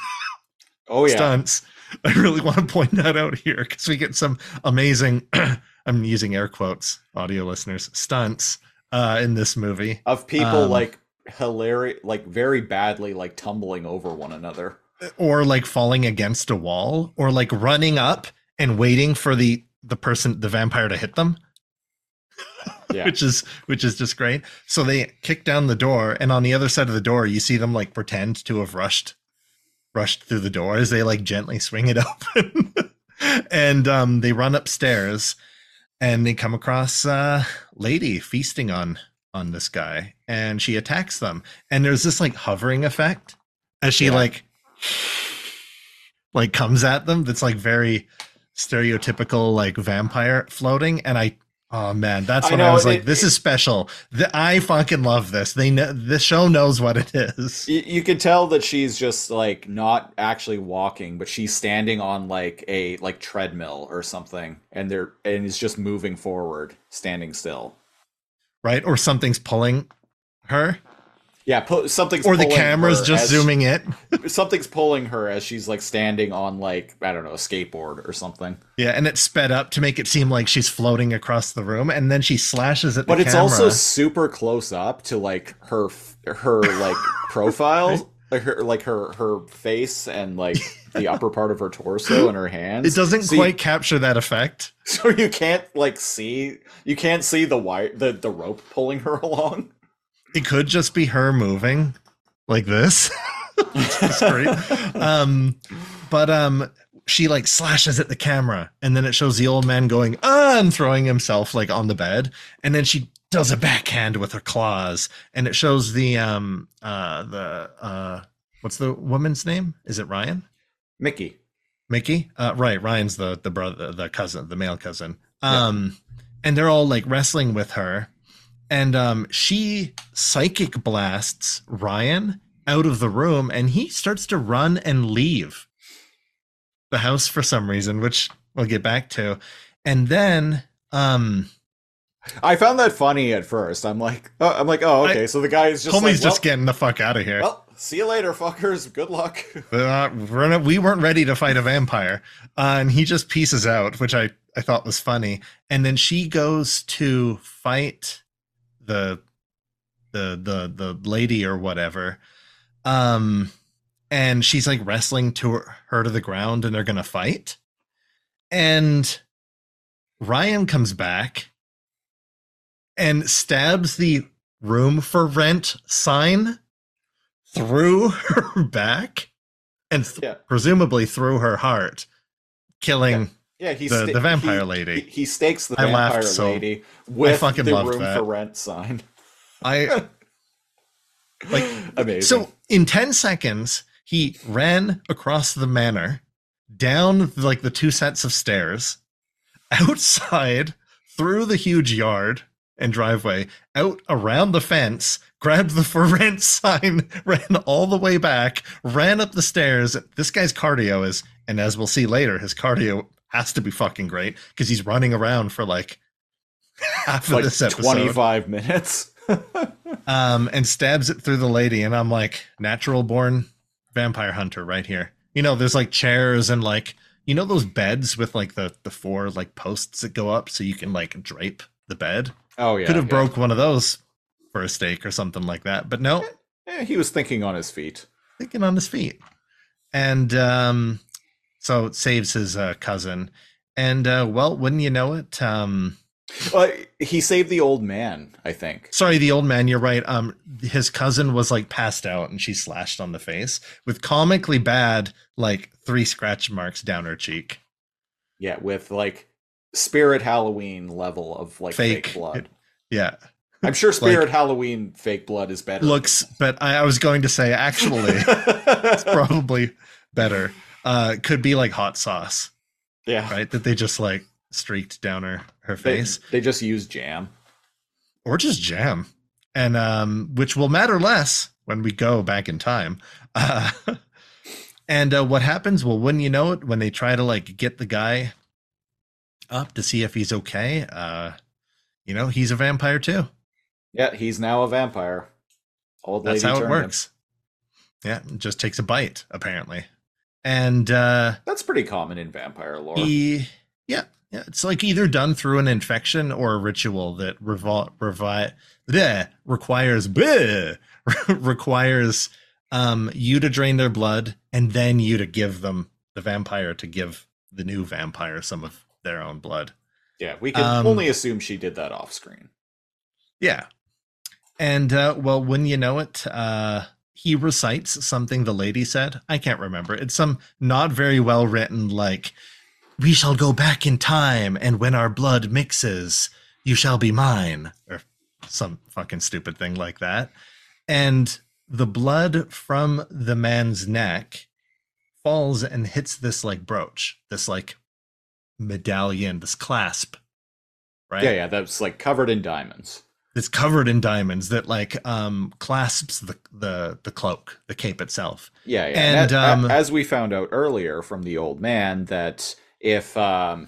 Oh yeah, stunts. I really want to point that out here because we get some amazing, I'm using air quotes, audio listeners, stunts uh, in this movie. of people um, like hilarious, like very badly like tumbling over one another. Or like falling against a wall, or like running up and waiting for the the person, the vampire to hit them. Yeah. which is which is just great. So they kick down the door, and on the other side of the door, you see them like pretend to have rushed rushed through the door as they like gently swing it open. and um they run upstairs and they come across uh lady feasting on on this guy and she attacks them. And there's this like hovering effect as she Yeah. like like comes at them that's like very stereotypical like vampire floating and I oh man that's I when I, know, was like it- this is special. The, I fucking love this. They know this show knows what it is. You, you could tell that she's just like not actually walking, but she's standing on like a like treadmill or something, and they're and is just moving forward, standing still. Right? Or something's pulling her Yeah, pu- something's or the camera's just zooming it. Something's pulling her as she's like standing on like I don't know a skateboard or something. Yeah, and it's sped up to make it seem like she's floating across the room and then she slashes at the But it's camera. also super close up to like her her like profile, like her like her her face and like the upper part of her torso and her hands. it doesn't So you- quite capture that effect. so you can't like see you can't see the wire the the rope pulling her along. It could just be her moving like this. Great. um but um she like slashes at the camera and then it shows the old man going ah and throwing himself like on the bed and then she does a backhand with her claws and it shows the um uh the uh what's the woman's name is it ryan Mickey. mickey uh right ryan's the the brother the cousin the male cousin um and they're all like wrestling with her and um she psychic blasts ryan out of the room and he starts to run and leave the house for some reason which we'll get back to and then um I found that funny at first. I'm like, oh, I'm like, oh, okay. so the guy is just homie's like, just well, getting the fuck out of here well, see you later, fuckers. Good luck. Uh, we're not, we weren't ready to fight a vampire. Uh, and he just pieces out, which I, I thought was funny. And then she goes to fight the the the the lady or whatever. Um and she's like wrestling to her, her to the ground and they're gonna fight. And Ryan comes back and stabs the room for rent sign through her back and th- Yeah. presumably through her heart, killing. Yeah, he The- sta- the vampire he- lady. He, he stakes the I laughed vampire so- lady with fucking the room that. for rent sign. I Like, amazing. so in ten seconds he ran across the manor, down like the two sets of stairs, outside through the huge yard and driveway, out around the fence, grabbed the for rent sign, ran all the way back, ran up the stairs. This guy's cardio is, and as we'll see later, his cardio has to be fucking great because he's running around for like half of this episode. 25 minutes. um, and stabs it through the lady, and I'm like, natural born vampire hunter right here. You know, there's like chairs and like you know those beds with like the the four like posts that go up so you can like drape the bed. Oh yeah. Could have yeah. broke one of those for a stake or something like that, but no, Eh, he was thinking on his feet. thinking on his feet, and um, so it saves his uh, cousin. And uh, well, wouldn't you know it? Um, Uh, he saved the old man, I think. Sorry, the old man. You're right. Um, his cousin was like passed out, and she slashed on the face with comically bad, like three scratch marks down her cheek. Yeah, with like Spirit Halloween level of like fake, Fake. blood. Yeah, I'm sure Spirit Halloween fake blood is better. looks. But I, I was going to say actually, it's probably better. Uh, could be like hot sauce, yeah. right? That they just like streaked down her her face, they just use jam. or just jam, and um, which will matter less when we go back in time. Uh, and uh, what happens? Well, when you know it, when they try to like get the guy up to see if he's okay, uh, you know, he's a vampire too. Yeah, he's now a vampire. Old That's how it turned him. works. Yeah, just takes a bite apparently, and uh, That's pretty common in vampire lore. he, yeah, yeah, it's like either done through an infection or a ritual that revol revi- bleh, requires bleh, requires um you to drain their blood and then you to give them the vampire to give the new vampire some of their own blood. yeah, we can um, only assume she did that off screen. Yeah. And uh well when you know it, uh he recites something the lady said. I can't remember. It's some not very well written like we shall go back in time and when our blood mixes, you shall be mine or some fucking stupid thing like that. And the blood from the man's neck falls and hits this like brooch, this like medallion, this clasp. Right? Yeah, yeah, that's like covered in diamonds. That's covered in diamonds that like um clasps the the the cloak the cape itself Yeah, yeah. And, And, a- um, as we found out earlier from the old man, that if um,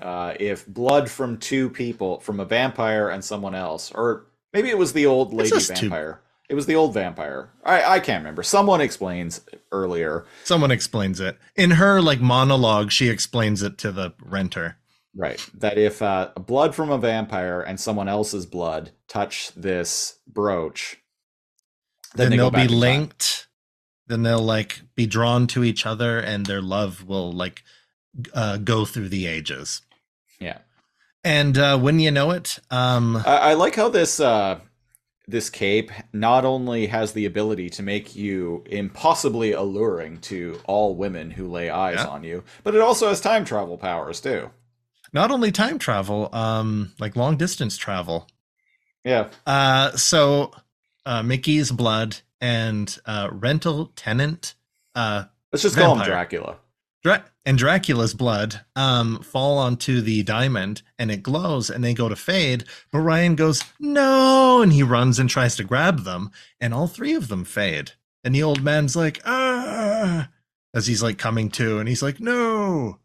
uh, if blood from two people, from a vampire and someone else, or maybe it was the old lady just two- vampire. It was the old vampire. I I can't remember. Someone explains earlier. someone explains it in her like monologue she explains it to the renter Right. That if uh, blood from a vampire and someone else's blood touch this brooch, then, they they'll be linked then they'll like be drawn to each other and their love will like uh go through the ages Yeah. and uh when you know it um I, I like how this uh, this cape not only has the ability to make you impossibly alluring to all women who lay eyes Yeah. on you, but it also has time travel powers too. Not only time travel um like long distance travel Yeah. Uh, so uh, Mickey's blood and uh, rental tenant uh, Let's just call him Dracula. Dra- and Dracula's blood um, fall onto the diamond and it glows and they go to fade. But Ryan goes, no. And he runs and tries to grab them. And all three of them fade. And the old man's like, ah, as he's like coming to. And he's like, no.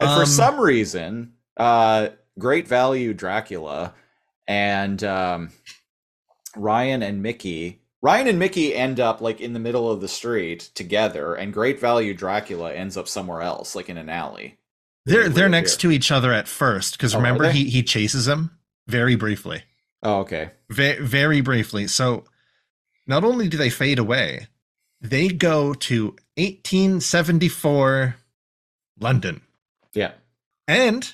And for Um, some reason, uh, Great Value Dracula and um, Ryan and Mickey Ryan and Mickey end up like in the middle of the street together, and Great Value Dracula ends up somewhere else, like in an alley. They're they're next here. to each other at first because Oh, remember he he chases him very briefly, Oh, okay. very very briefly. So not only do they fade away, they go to 1874 London, Yeah. and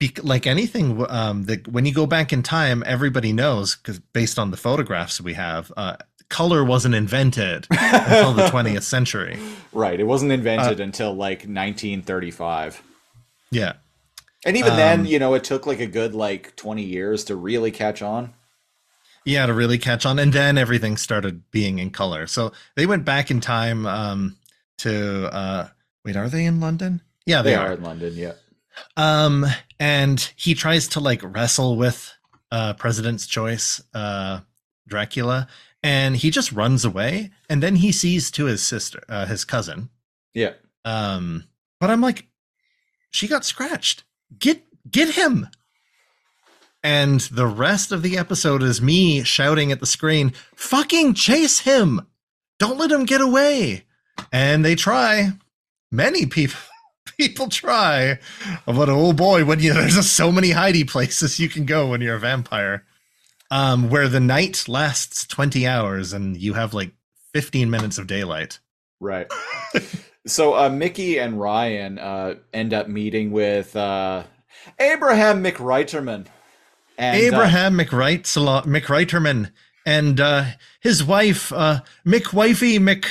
be, like anything um that when you go back in time, everybody knows because based on the photographs we have, uh, color wasn't invented until the 20th century. Right. It wasn't invented Uh, until like 1935. Yeah. And even Um, then, you know, it took like a good like 20 years to really catch on. yeah to really catch on and then everything started being in color so they went back in time um to uh wait are they in london yeah they, They are, are in London, yeah. Um and he tries to like wrestle with uh president's choice uh dracula and he just runs away and then he sees to his sister uh, his cousin. Yeah. um but i'm like she got scratched. Get get him! And the rest of the episode is me shouting at the screen fucking chase him! Don't let him get away! And they try. Many people people try but oh boy when you there's just so many hidey places you can go when you're a vampire um where the night lasts 20 hours and you have like 15 minutes of daylight Right. so uh, Mickey and Ryan uh, end up meeting with uh, Abraham McWriterman. And, uh, Abraham McWright, McWriterman, and uh, his wife, uh, McWifey Mc,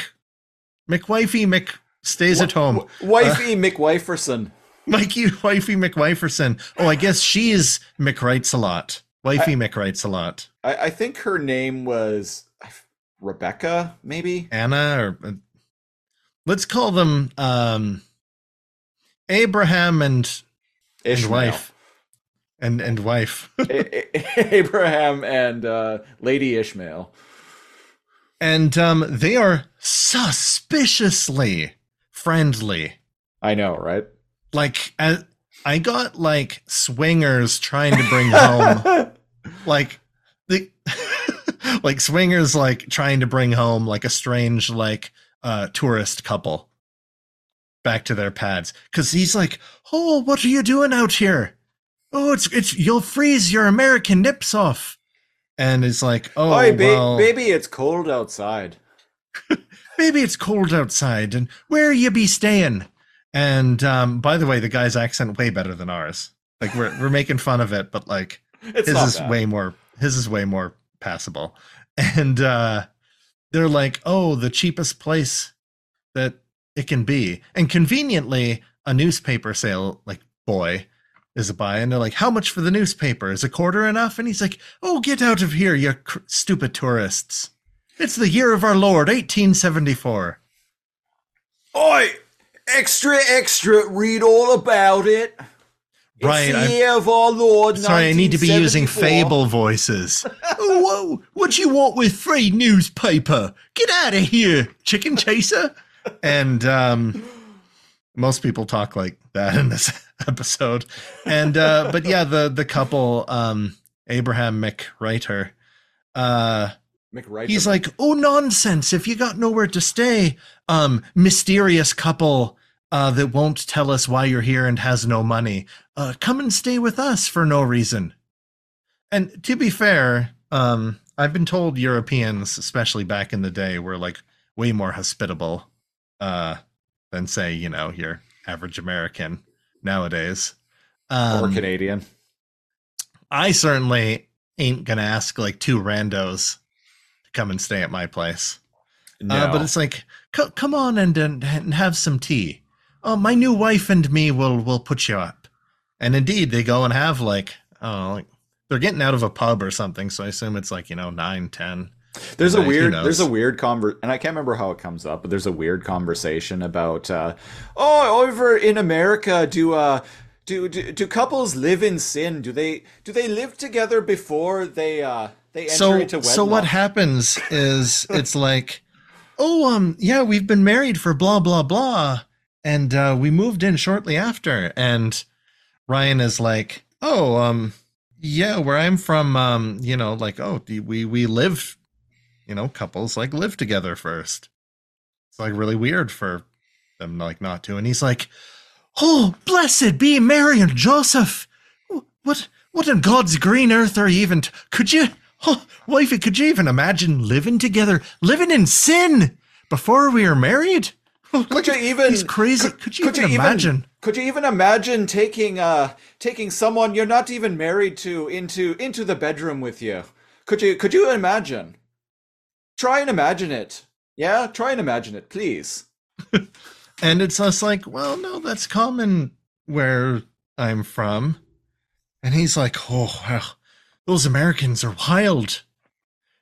McWifey Mc stays at home. w- Wifey McWiferson. Mikey Wifey McWiferson. Oh, I guess she's McWrights a lot. Wifey McWrights a lot. I, I think her name was Rebecca, maybe? Anna, or uh, let's call them um, Abraham and and wife, and and wife. A- A- Abraham and uh, Lady Ishmael. and um, they are suspiciously friendly. I know, right? Like, I, I got like swingers trying to bring home, like the, like swingers like trying to bring home like a strange like uh tourist couple back to their pads because he's like, oh, what are you doing out here? Oh, it's it's you'll freeze your American nips off. And it's like, oh, Oi, ba- well, baby, it's cold outside. maybe it's cold outside and where you be staying? And um by the way the guy's accent way better than ours. Like we're we're making fun of it but like It's his is bad. way more his is way more passable. And uh they're like oh the cheapest place that it can be. And conveniently a newspaper sale like boy is a buy and they're like how much for the newspaper? Is a quarter enough and he's like oh get out of here you cr- stupid tourists it's the year of our lord 1874 Oi, extra, extra, read all about it. It's Right, the I'm- year of our Lord. Sorry, I need to be using fable voices. oh, whoa, what you want with free newspaper? Get out of here, chicken chaser. And um, most people talk like that in this episode. And uh, but yeah, the the couple, um, Abraham McWriter, uh, McWriter. he's like, "Oh nonsense! If you got nowhere to stay, um, mysterious couple." Uh, that won't tell us why you're here and has no money. Uh, come and stay with us for no reason. And to be fair, um, I've been told Europeans, especially back in the day, were like way more hospitable uh, than, say, you know, your average American nowadays. Um, or Canadian. I certainly ain't gonna ask like two randos come and stay at my place. No, Uh, but it's like, "Co- come on and, and and have some tea. Oh, my new wife and me will will put you up. And indeed, they go and have like, oh, like they're getting out of a pub or something. So I assume it's like you know nine, ten. there's a weird, there's a weird conver, and I can't remember how it comes up, but there's a weird conversation about, uh, oh, over in America, do uh, do, do do couples live in sin? Do they do they live together before they uh they enter So into wedlock? so what happens is it's like, oh um yeah, we've been married for blah blah blah, and uh, we moved in shortly after, and Ryan is like, oh um yeah, where I'm from, um you know like oh do we we live you know, couples like live together first. It's like really weird for them like not to. And he's like, Oh, blessed be Mary and Joseph. What what in God's green earth are you even t- could you oh, wifey, could you even imagine living together, living in sin before we are married? Could you even He's crazy. Could, you even imagine? could you even imagine taking uh taking someone you're not even married to into into the bedroom with you? Could you could you imagine? Try and imagine it. Yeah, try and imagine it, please. And it's us like, well, no, that's common where I'm from. And he's like, oh, well, those Americans are wild.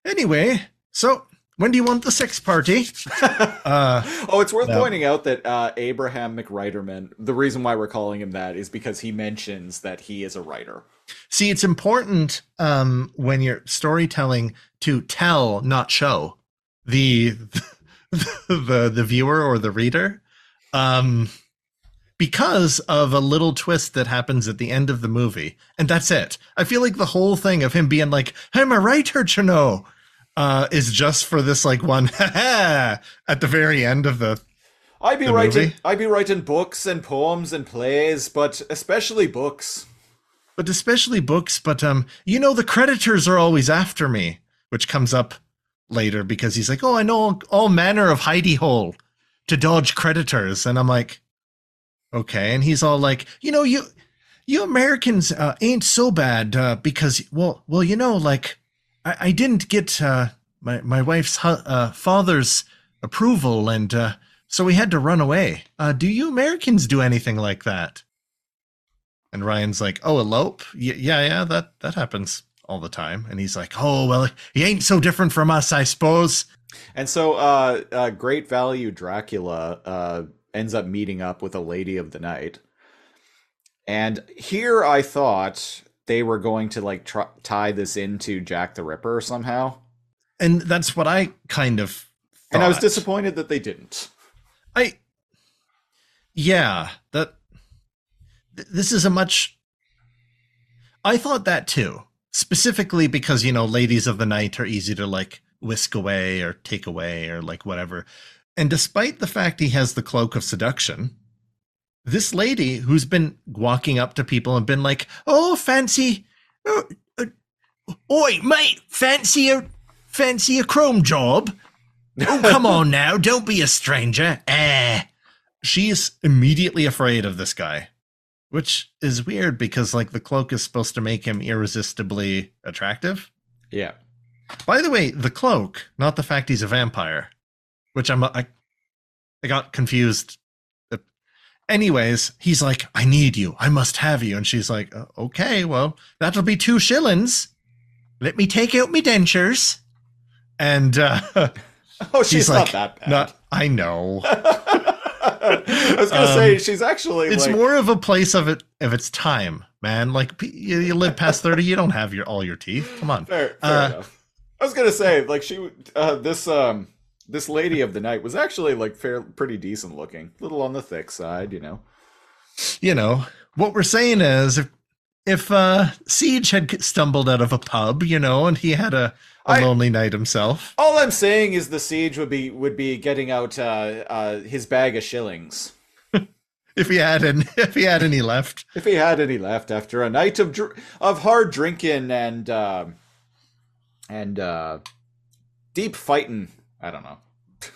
Anyway, so when do you want the sex party? uh, Oh, it's worth No. pointing out that uh, Abraham McWriterman, the reason why we're calling him that is because he mentions that he is a writer. see, it's important um, when you're storytelling to tell, not show the the the viewer or the reader, um, because of a little twist that happens at the end of the movie, and that's it. I feel like the whole thing of him being like, "I'm a writer, you know," uh, is just for this like one at the very end of the I'd be The writing movie? I'd be writing books and poems and plays, but especially books. but especially books. But um, you know, the creditors are always after me, which comes up later because he's like, "Oh, I know all manner of hidey hole to dodge creditors," and I'm like, "Okay," and he's all like, "You know, you you Americans uh, ain't so bad uh, because well, well, you know, like I, I didn't get uh, my my wife's hu- uh, father's approval, and uh, so we had to run away. Uh, do you Americans do anything like that?" And Ryan's like, "Oh, elope? Y- yeah, yeah, that that happens all the time." And he's like, "Oh, well, he ain't so different from us, I suppose." And so uh, uh Great Value Dracula uh ends up meeting up with a lady of the night. And here I thought they were going to like try- tie this into Jack the Ripper somehow. And that's what I kind of. And I was disappointed that they didn't. I. Yeah, that. th- This is a much. I thought that too, specifically because you know, ladies of the night are easy to like whisk away or take away or like whatever. And despite the fact he has the cloak of seduction, this lady who's been walking up to people and been like, "Oh, fancy, uh, uh, oi, mate, fancy a fancy a chrome job? Oh, come on now, don't be a stranger." Eh. She's immediately afraid of this guy, which is weird because like the cloak is supposed to make him irresistibly attractive. Yeah. By the way, the cloak, not the fact he's a vampire, which I'm I, I got confused. Anyways, he's like, "I need you. I must have you," and she's like, "Uh, "Okay, well, that'll be two shillings. Let me take out me dentures." And uh, Oh, she's he's like, not that bad. "Not, I know. I was gonna say Um, she's actually it's like, more of a place of it of its time, man. Like you, you live past thirty, you don't have your all your teeth. Come on." fair, fair uh, enough. I was gonna say like she uh, this um this lady of the night was actually like fair pretty decent looking, a little on the thick side, you know. you know what we're saying is if if uh siege had stumbled out of a pub you know and he had a, a I- lonely night himself All I'm saying is the siege would be would be getting out uh, uh, his bag of shillings if he had any if he had any left if he had any left after a night of dr- of hard drinking and uh, and uh, deep fighting. I don't know.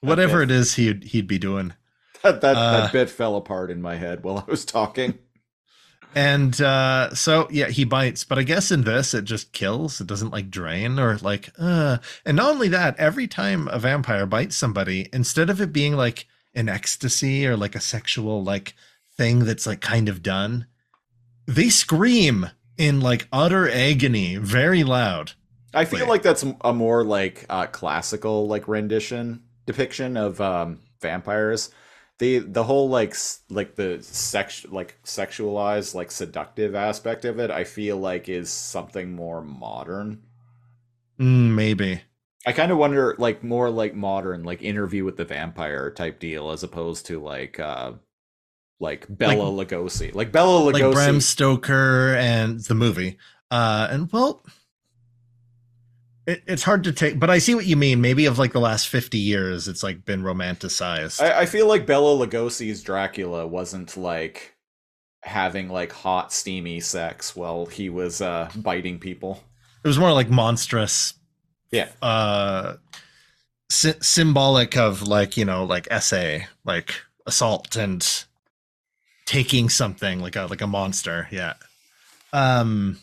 whatever bit. it is he'd he'd be doing That that, Uh. that bit fell apart in my head while I was talking. and uh so yeah he bites but i guess in this it just kills it doesn't like drain or like uh and not only that every time a vampire bites somebody instead of it being like an ecstasy or like a sexual like thing that's like kind of done they scream in like utter agony very loud I feel like that's a more like uh, classical like rendition depiction of um, vampires. The the whole like s- like the sex like sexualized like seductive aspect of it. I feel like is something more modern. Mm, maybe I kind of wonder like more like modern like interview with the vampire type deal as opposed to like uh like Bela Lugosi. Like Bela Lugosi. like. Bram Stoker and the movie. Uh, and well, it, it's hard to take, but I see what you mean. Maybe of like the last fifty years, it's like been romanticized. I, I feel like Bela Lugosi's Dracula wasn't like having like hot steamy sex while he was uh biting people. it was more like monstrous, Yeah. uh, sy- symbolic of like you know like essay, like assault and taking something like a like a monster. Yeah. Um,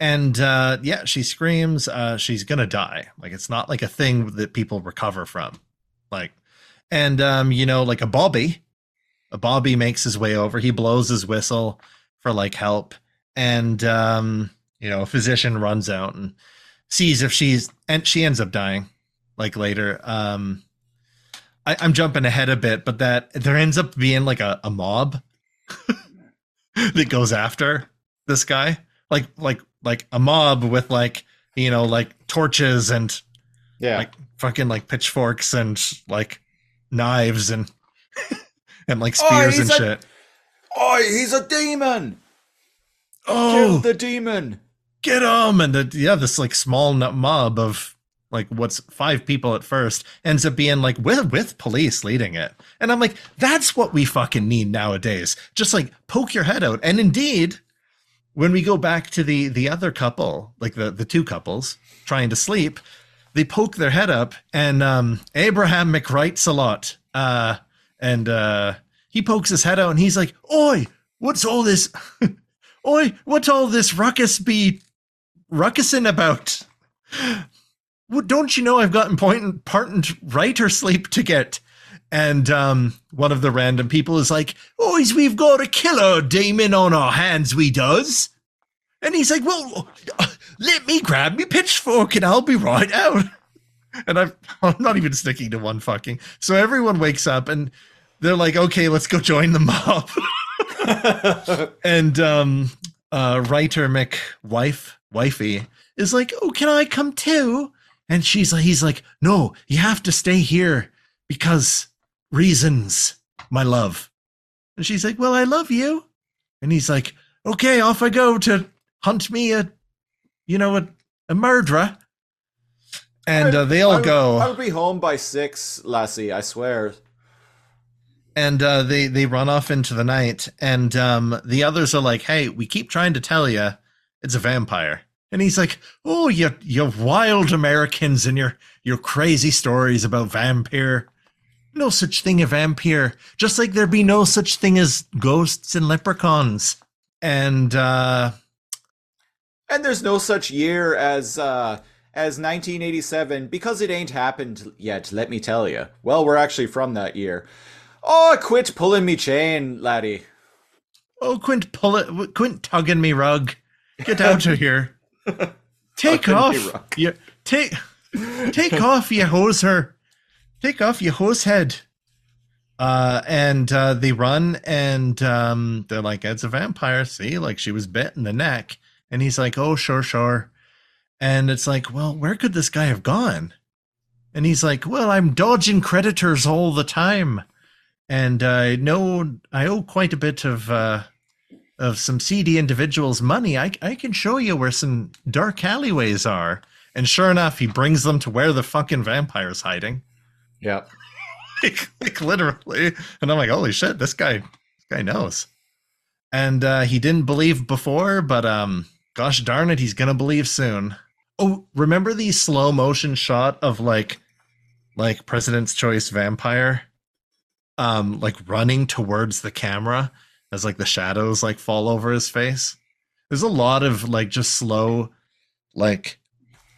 and uh, yeah, she screams. Uh, she's gonna die. Like it's not like a thing that people recover from. Like, and um, you know, like a Bobby, a Bobby makes his way over. He blows his whistle for like help, and um, you know, a physician runs out and sees if she's and she ends up dying. Like later, um, I, I'm jumping ahead a bit, but that there ends up being like a, a mob that goes after this guy, like like like a mob with like you know like torches and Yeah. like fucking like pitchforks and like knives and and like Oh, spears and a- shit. Oh, he's a demon! Oh, Kill Oh, the demon! get him! And the, yeah, this like small mob of like what's five people at first ends up being like with with police leading it, and I'm like, that's what we fucking need nowadays. Just like poke your head out, and indeed. When we go back to the the other couple, like the the two couples trying to sleep, they poke their head up, and um, Abraham McWrights a lot, uh, and uh, he pokes his head out, and he's like, "Oi, what's all this? Oi, what's all this ruckus be ruckusing about? Well, don't you know I've got important important writer sleep to get?" And um, one of the random people is like, "Boys, we've got a killer demon on our hands, we does." And he's like, "Well, let me grab me pitchfork and I'll be right out." And I'm, I'm not even sticking to one fucking. So everyone wakes up and they're like, "Okay, let's go join the mob." and um, uh, writer McWife wifey is like, "Oh, can I come too?" And she's like, "He's like, no, you have to stay here because reasons, my love." And she's like, "Well, I love you." And he's like, "Okay, off I go to hunt me a, you know, a, a murderer." And uh, they all I would- go. I'll be home by six, Lassie, I swear. and uh, they they run off into the night and um, the others are like hey we keep trying to tell you it's a vampire and he's like oh you you wild americans and your your crazy stories about vampire no such thing a vampire. Just like there be no such thing as ghosts and leprechauns. And uh And there's no such year as uh as 1987 because it ain't happened yet, let me tell you. Well, we're actually from that year. Oh, quit pulling me chain, laddie. oh quit pull it quint tugging me rug. Get out of here. Take off you take take off you hoser take off your horse head. Uh and uh they run and um they're like it's a vampire. See like she was bit in the neck. And he's like oh sure sure. And it's like well where could this guy have gone? And he's like well i'm dodging creditors all the time. And i know i owe quite a bit of uh of some seedy individuals money. I i can show you where some dark alleyways are. And sure enough he brings them to where the fucking vampire's hiding Yeah. like, like literally. And I'm like, holy shit, this guy, this guy knows. And uh, he didn't believe before, but um, gosh darn it, he's gonna believe soon. Oh, remember the slow motion shot of like, like President's Choice Vampire, um, like running towards the camera as like the shadows like fall over his face. There's a lot of like just slow, like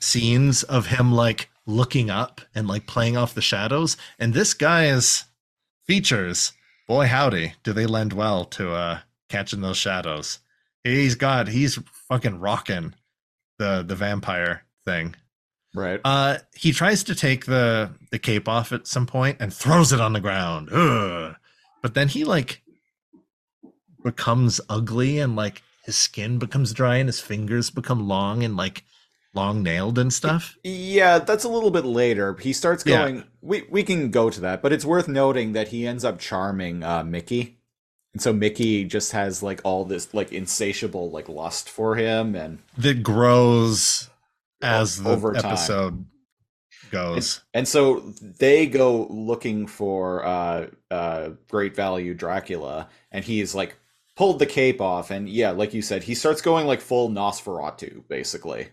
scenes of him like looking up and like playing off the shadows and this guy's features boy howdy do they lend well to uh catching those shadows he's got he's fucking rocking the the vampire thing Right. uh he tries to take the the cape off at some point and throws it on the ground Ugh. but then he like becomes ugly and like his skin becomes dry and his fingers become long and like long nailed and stuff Yeah, that's a little bit later. He starts Yeah. going. We we can go to that, but it's worth noting that he ends up charming uh, Mickey, and so Mickey just has like all this like insatiable like lust for him, and that grows as the over time. episode goes. And so they go looking for uh, uh, Great Value Dracula, and he's like pulled the cape off, and yeah, like you said, he starts going like full Nosferatu, basically.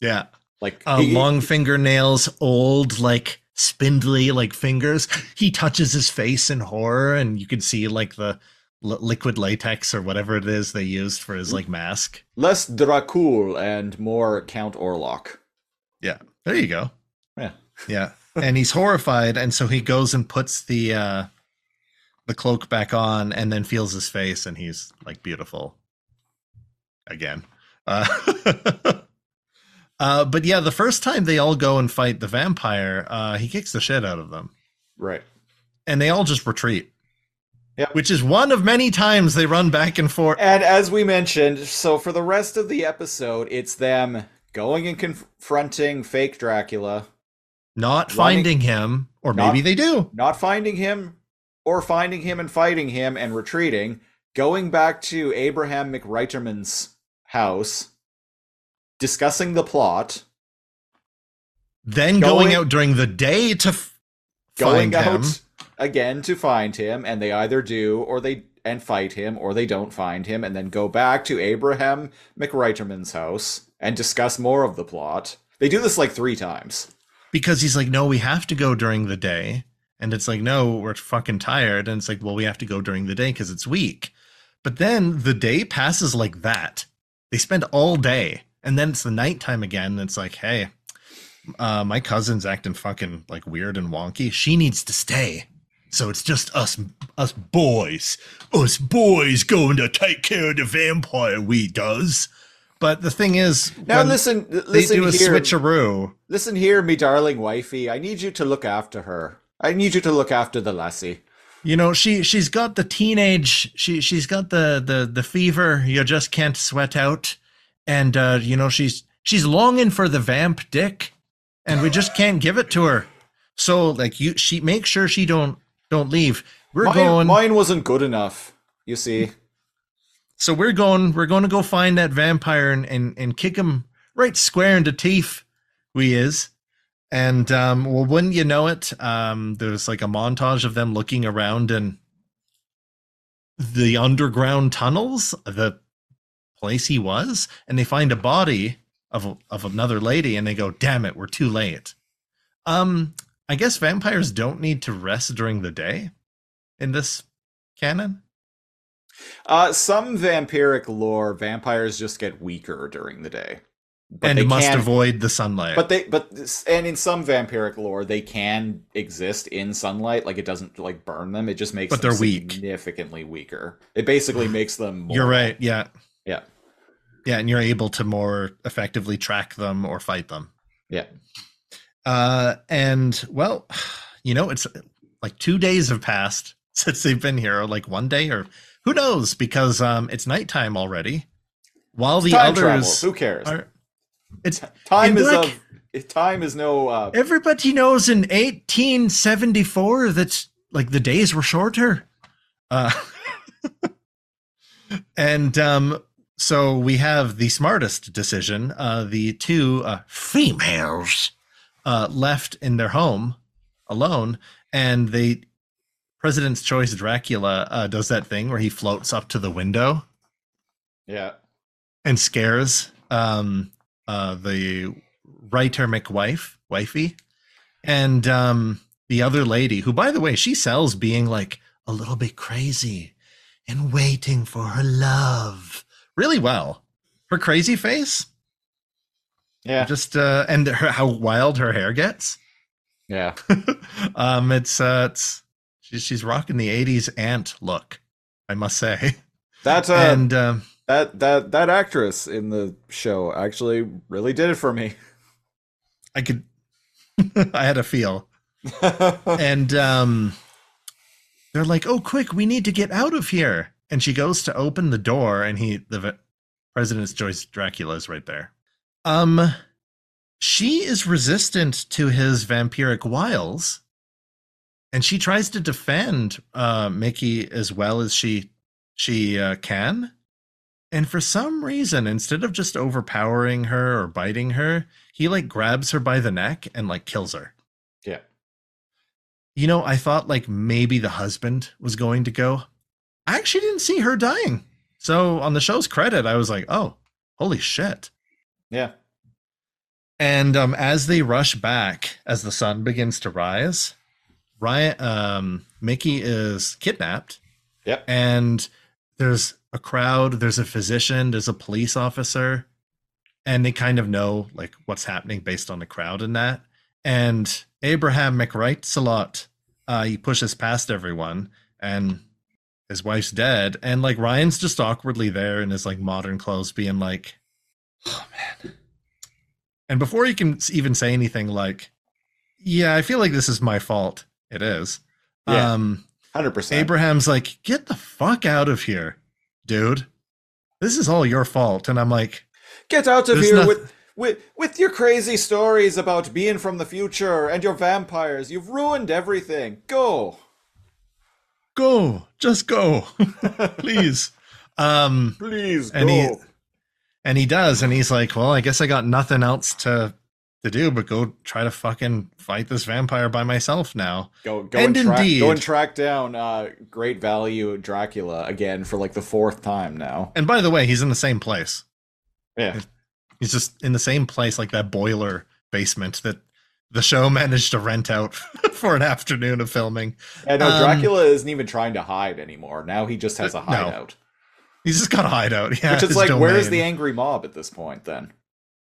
Yeah. Like Uh, he- long fingernails, old, like spindly, like fingers. He touches his face in horror, and you can see like the li- liquid latex or whatever it is they used for his like mask. less Dracul and more Count Orlok. Yeah. There you go. Yeah. Yeah. And he's horrified, and so he goes and puts the uh the cloak back on and then feels his face and he's like beautiful again. Uh, uh but yeah, the first time they all go and fight the vampire, uh he kicks the shit out of them. Right. And they all just retreat. Yeah. Which is one of many times they run back and forth. And as we mentioned, so for the rest of the episode, it's them going and confronting fake Dracula, Not Running- finding him, or Not- maybe they do. not finding him, or finding him and fighting him and retreating, going back to Abraham McWriterman's house, discussing the plot, Then Going- going, out during the day to f- going find out him. again to find him, and they either do or they and fight him, or they don't find him, and then go back to Abraham McWriterman's house and discuss more of the plot. They do this like three times. because he's like, no, we have to go during the day. And it's like, no, we're fucking tired. And it's like, well, we have to go during the day because it's week. But then the day passes like that. They spend all day. And then it's the nighttime again. And it's like, hey, uh, my cousin's acting fucking like weird and wonky. She needs to stay. So it's just us, us boys, us boys going to take care of the vampire. We does. But the thing is, Now when listen, they listen do a here. switcheroo. Listen here, me darling wifey. I need you to look after her. I need you to look after the lassie. You know, she she's got the teenage she she's got the the the fever you just can't sweat out. And uh, you know, she's she's longing for the vamp dick and we just can't give it to her. So like you she make sure she don't don't leave. We're Mine, going mine wasn't good enough. You see. so we're going we're going to go find that vampire and and, and kick him right square in the teeth. We is. And um well wouldn't you know it, um there's like a montage of them looking around and the underground tunnels, the place he was, and they find a body of of another lady and they go, "Damn it, we're too late." Um I guess vampires don't need to rest during the day in this canon. Uh, some vampiric lore, vampires just get weaker during the day, but and they must can. avoid the sunlight. But they, but and in some vampiric lore, they can exist in sunlight. Like it doesn't like burn them. It just makes But them they're weak. significantly weaker. It basically makes them. More, You're right. Yeah. Yeah. And you're able to more effectively track them or fight them. Yeah. Uh and well, you know, it's like 2 days have passed since they've been here, or like one day or who knows because um it's nighttime already. While the Time others Who cares? are it's Time is black- of. Time is no. Uh, everybody knows in 1874 that like the days were shorter. Uh and um so we have the smartest decision. Uh the two uh females uh left in their home alone and the President's Choice Dracula uh does that thing where he floats up to the window yeah. and scares um uh the writer McWife, wifey, and um the other lady, who by the way, she sells being like a little bit crazy and waiting for her love really well. Her crazy face, Yeah. just uh and her, how wild her hair gets. Yeah. um it's uh it's she's she's rocking the 80s ant look, I must say. That's uh, and um that that that actress in the show actually really did it for me. I could I had a feel. and um they're like oh quick we need to get out of here and she goes to open the door and he the president's choice dracula is right there um she is resistant to his vampiric wiles and she tries to defend uh mickey as well as she she uh, can And for some reason, instead of just overpowering her or biting her, he like grabs her by the neck and like kills her. Yeah. You know, I thought like maybe the husband was going to go. I actually didn't see her dying. So on the show's credit, I was like, oh, holy shit. Yeah. And um, as they rush back, as the sun begins to rise, Ryan, um, Mickey is kidnapped. Yep. And there's a crowd, there's a physician, there's a police officer, and they kind of know like what's happening based on the crowd and that. And Abraham McWright's a lot. Uh, he pushes past everyone, and his wife's dead, and like Ryan's just awkwardly there in his like modern clothes, being like, "Oh man." And before he can even say anything, like, "Yeah, I feel like this is my fault." It is. Yeah. Um, Hundred percent. Abraham's like, "Get the fuck out of here, dude. This is all your fault." And I'm like, Get out of here noth- with with with your crazy stories about being from the future and your vampires. You've ruined everything. Go. "Go, just go, please." um, Please And go. he- and he does, and he's like, "Well, I guess I got nothing else to to do but go try to fucking fight this vampire by myself now." Go go And and, track indeed- go and track down uh great value Dracula again for like the fourth time now. And by the way, he's in the same place. Yeah. He's just in the same place, like that boiler basement that the show managed to rent out for an afternoon of filming. And no, Um, Dracula isn't even trying to hide anymore. Now he just has a Uh, no. hideout. He's just got a hideout. Yeah, Which is like, where's the angry mob at this point then?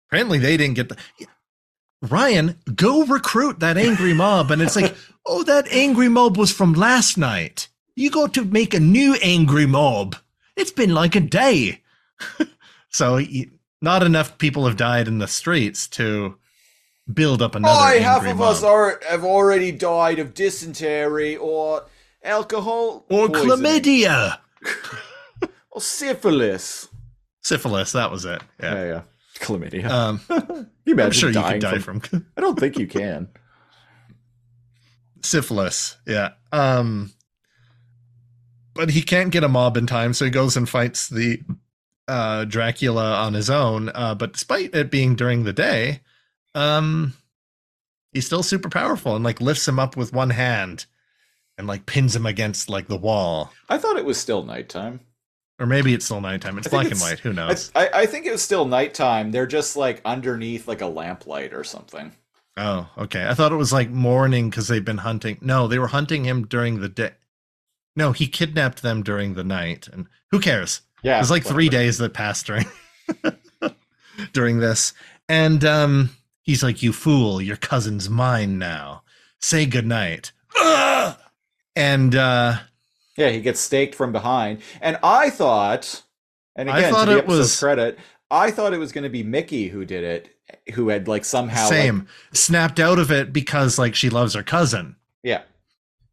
Apparently, they didn't get the. Ryan, go recruit that angry mob. And it's like, oh, that angry mob was from last night. You got to make a new angry mob. It's been like a day. so, not enough people have died in the streets to build up another. Angry half of mob. us are have already died of dysentery or alcohol Or chlamydia. or syphilis. Syphilis, that was it. Yeah. Yeah, yeah. Chlamydia. Um, you imagine I'm sure you dying die from, from I don't think you can. syphilis. Yeah. Um but he can't get a mob in time, so he goes and fights the uh Dracula on his own. Uh but despite it being during the day, um he's still super powerful and like lifts him up with one hand and like pins him against like the wall. I thought it was still nighttime. Or maybe it's still nighttime. It's black and white. Who knows? I, I think it was still nighttime. They're just like underneath like a lamplight or something. Oh, okay. I thought it was like morning because they've been hunting. No, they were hunting him during the day. No, he kidnapped them during the night. And who cares? Yeah. There's like three days that passed during during this. And um he's like, You fool, your cousin's mine now. Say goodnight. Ugh! And uh Yeah, he gets staked from behind. And I thought, and I again, thought to the it was- credit, I thought it was going to be Mickey who did it, who had like somehow. like- Snapped out of it because like she loves her cousin, yeah.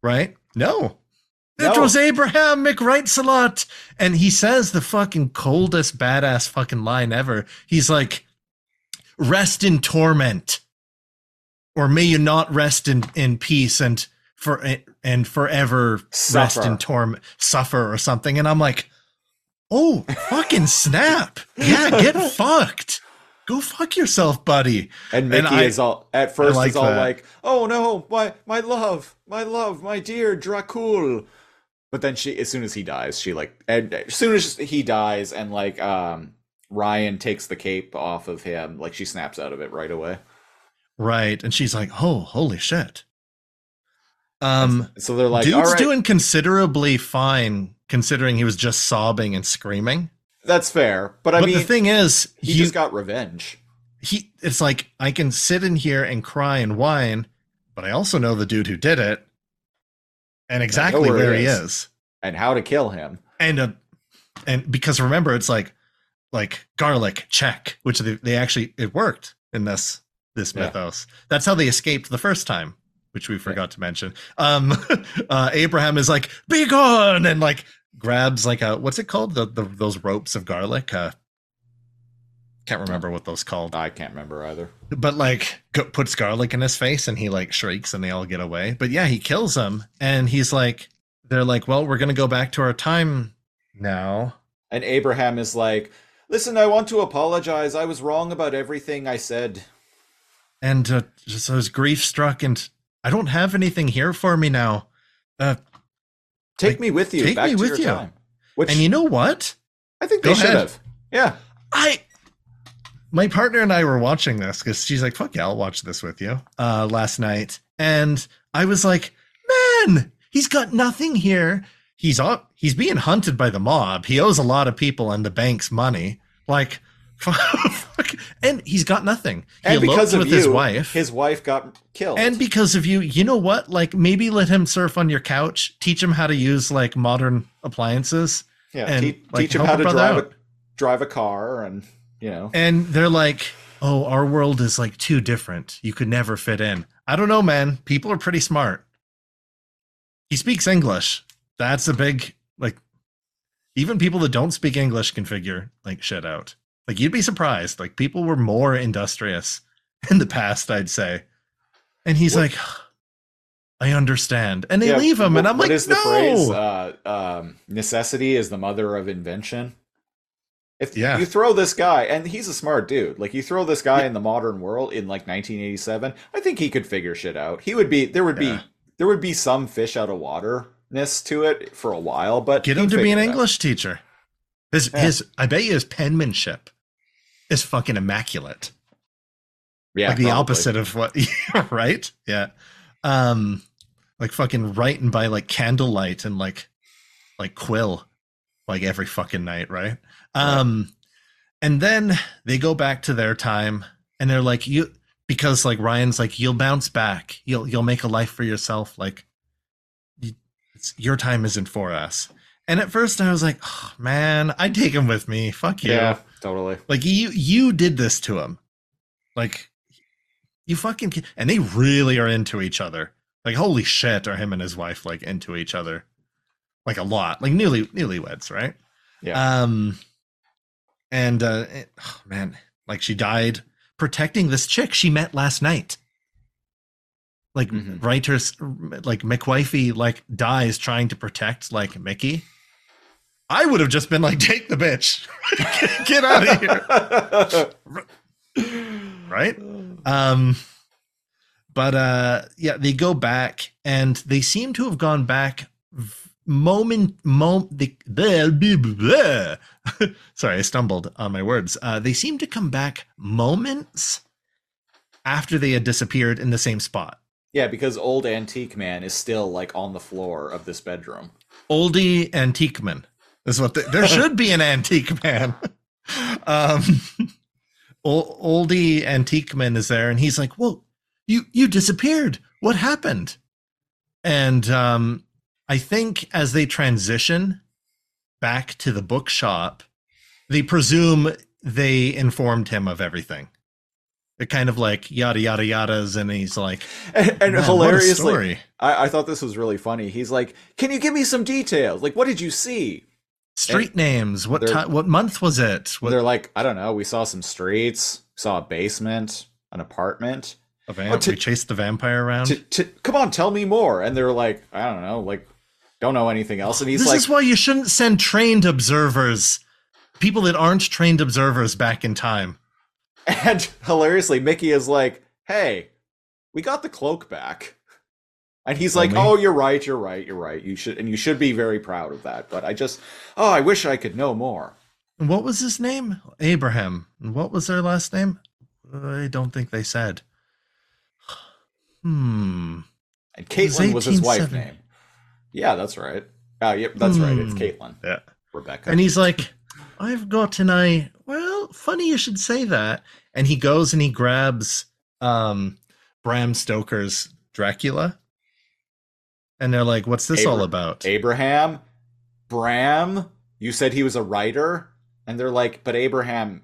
right? No. It No. was Abraham McWrightsalot. And he says the fucking coldest badass fucking line ever. He's like, rest in torment. Or may you not rest in, in peace and for and forever rest in torment suffer or something. And I'm like, oh fucking snap. Yeah, get fucked. Go fuck yourself, buddy. And And Mickey I- is all at first like is all that. like, "Oh no, my my love, my love, my dear Dracul." But then she, as soon as he dies, she like, and as soon as he dies, and like, um, Ryan takes the cape off of him, like she snaps out of it right away. Right. And she's like, oh, holy shit. Um So they're like, dude's "All right, doing considerably fine considering he was just sobbing and screaming. that's fair." But I but mean, the thing is, he he, just got revenge. he it's like I can sit in here and cry and whine, but I also know the dude who did it and exactly where where, he is. is. and how to kill him. And uh, and because remember it's like like garlic check, which they, they actually it worked in this this Yeah. mythos. That's how they escaped the first time, which we forgot to mention. Um uh Abraham is like, "Be gone!" and like grabs like a what's it called? The, the those ropes of garlic. Uh can't remember what those called. I can't remember either. But like go, puts garlic in his face and he like shrieks and they all get away. But yeah, he kills him and he's like they're like, "Well, we're going to go back to our time now." And Abraham is like, "Listen, I want to apologize. I was wrong about everything I said." And uh, just I was grief struck, and I don't have anything here for me now. Uh, Take Like, me with you. take back me to with your you. time. Which and you know what? I think they should have. Yeah. I my partner and I were watching this because she's like, "Fuck yeah, I'll watch this with you." Uh, last night, and I was like, "Man, he's got nothing here. He's up. He's being hunted by the mob. He owes a lot of people and the bank's money. Like, and he's got nothing. He And because of with you, his wife, his wife got killed. and because of you, you know what? Like, maybe let him surf on your couch. Teach him how to use like modern appliances." yeah, and, te- like, teach him how to drive a drive a car, and you know. and they're like, "Oh, our world is like too different. You could never fit in." I don't know, man. People are pretty smart. He speaks English. That's a big like. Even people that don't speak English can figure like shit out. Like you'd be surprised. Like people were more industrious in the past, I'd say. And he's What- like, "I understand," and they Yeah, leave him, and I'm like, is the "No." phrase? Uh, um, necessity is the mother of invention. If Yeah. you throw this guy, and he's a smart dude, like you throw this guy Yeah. in the modern world in like 1987, I think he could figure shit out. He would be there would be there would be some fish out of waterness to it for a while, but Get him to be an it out. English teacher. His Yeah. his I bet you his penmanship is fucking immaculate. Yeah, like the probably. opposite of what right? Yeah. Um like fucking writing by like candlelight and like like quill like every fucking night, right? Um and then they go back to their time and they're like you because like Ryan's like you'll bounce back. You'll you'll make a life for yourself like your time isn't for us. And at first I was like, oh, man, I'd take him with me. Fuck you. Yeah, totally. Like you you did this to him. Like you fucking ki- and they really are into each other. Like holy shit are him and his wife like into each other. Like a lot. Like newly newlyweds, right? Yeah. Um and uh it- oh, man, like she died protecting this chick she met last night. Like Mhm. writers like McWifey like dies trying to protect like Mickey. I would have just been like, take the bitch. Get out of here. right? Um, but uh, yeah, they go back and they seem to have gone back moment moment. The, blah, blah. Sorry, I stumbled on my words. Uh, they seem to come back moments after they had disappeared in the same spot. Yeah, because old antique man is still like on the floor of this bedroom. Oldie antique man is what the, there should be an antique man. um, oldie antique man is there, and he's like, "Whoa, you you disappeared. What happened?" And um, I think as they transition back to the bookshop, they presume they informed him of everything. They're kind of like yada yada yadas, and he's like, And, and "Man, hilariously, story." I, I thought this was really funny. He's like, "Can you give me some details? Like, what did you see?" Street names. What time? What month was it? What, They're like, "I don't know. We saw some streets, saw a basement, an apartment. a oh, vamp- Oh, to- we chased the vampire around. To, to, come on, tell me more." And they're like, "I don't know. Like, don't know anything else." And he's this like, is why you shouldn't send trained observers, people that aren't trained observers back in time. And hilariously, Mickey is like, "Hey, we got the cloak back." And he's like. "Oh, you're right. You're right. You're right. You should, and you should be very proud of that." But I just, oh, I wish I could know more. What was his name? Abraham. What was their last name? I don't think they said. Hmm. And It was Caitlin was his wife's name. Yeah, that's right. Oh, yep, that's right. It's Hmm. Caitlin. Yeah. Rebecca. And he's like, I've got an eye. Well, funny you should say that. And he goes and he grabs um Bram Stoker's Dracula. And they're like, what's this all about? Abraham, Bram. You said he was a writer, and they're like, but Abraham,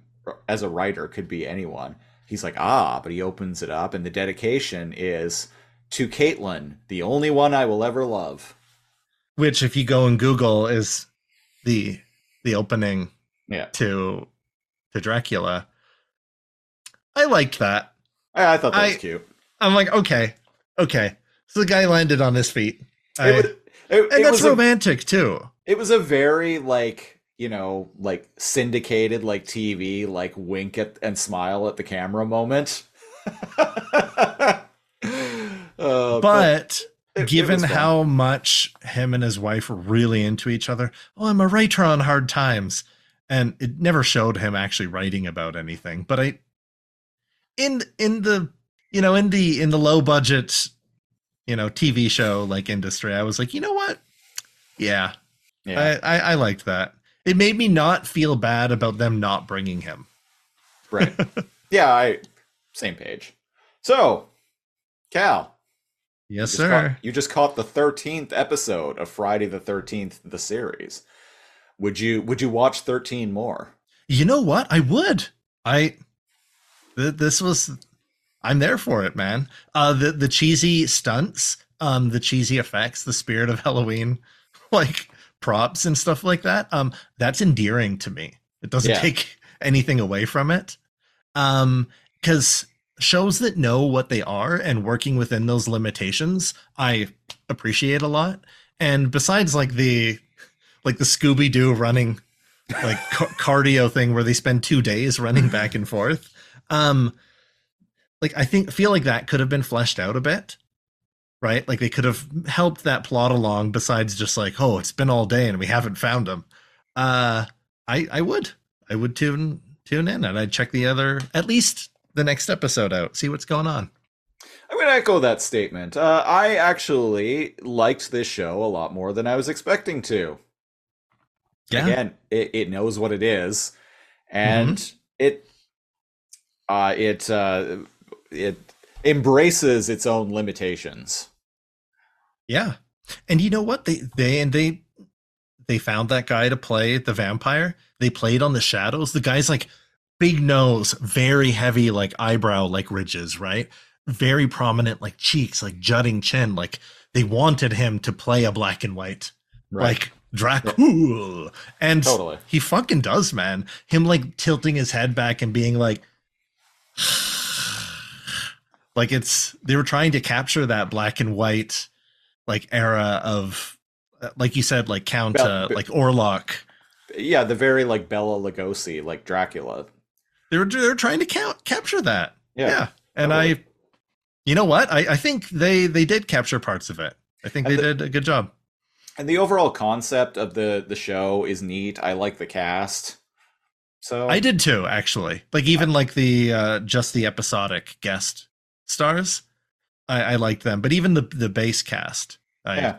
as a writer, could be anyone. He's like, ah, but he opens it up, and the dedication is to Caitlin, the only one I will ever love. Which if you go and Google is the the opening Yeah, to to Dracula. I liked that. I, I thought that was cute. I'm like, okay, okay. So the guy landed on his feet. I- It, was, it, and it that's was a, romantic too. it was a very like you know, like syndicated like TV, like wink at and smile at the camera moment. Uh, but it- it given how much him and his wife were really into each other, oh, I'm a writer on hard times. And it never showed him actually writing about anything. But I in in the you know, in the in the low budget, you know, TV show like industry, I was like, you know what? Yeah, yeah, I, I, I liked that. It made me not feel bad about them not bringing him. right. yeah, I same page. So, Kal, Yes, just sir. caught- you just caught the thirteenth episode of Friday the Thirteenth, the series. Would you would you watch thirteen more? You know what? I would. I th- this was I'm there for it, man. Uh the the cheesy stunts, um the cheesy effects, the spirit of Halloween like props and stuff like that. Um that's endearing to me. It doesn't Yeah. take anything away from it. Um cuz shows that know what they are and working within those limitations, I appreciate a lot. And besides like the like the Scooby Doo running like ca- cardio thing where they spend two days running back and forth. Um, like I think feel like that could have been fleshed out a bit, right? Like they could have helped that plot along. Besides just like, oh, it's been all day and we haven't found him. Uh, I I would I would tune tune in and I'd check the other at least the next episode out, see what's going on. I would echo that statement. Uh, I actually liked this show a lot more than I was expecting to. Yeah, Again, it, it knows what it is, and it uh, it uh, it embraces its own limitations. Yeah. And you know what? They they and they they found that guy to play the vampire. They played on the shadows. The guy's like big nose, very heavy like eyebrow like ridges, right? Very prominent like cheeks, like jutting chin. Like they wanted him to play a black and white like Dracul. And Totally. he fucking does, man. Him like tilting his head back and being like like it's they were trying to capture that black and white like era of like you said like count uh, like orlok yeah, the very like Bela Lugosi, like Dracula. they were they were trying to count capture that Yeah, yeah, and totally. i you know what I, I think they they did capture parts of it i think And they the- did a good job and the overall concept of the the show is neat. I like the cast. So i did too actually like even like the uh just the episodic guest stars i i liked them but even the the base cast i yeah.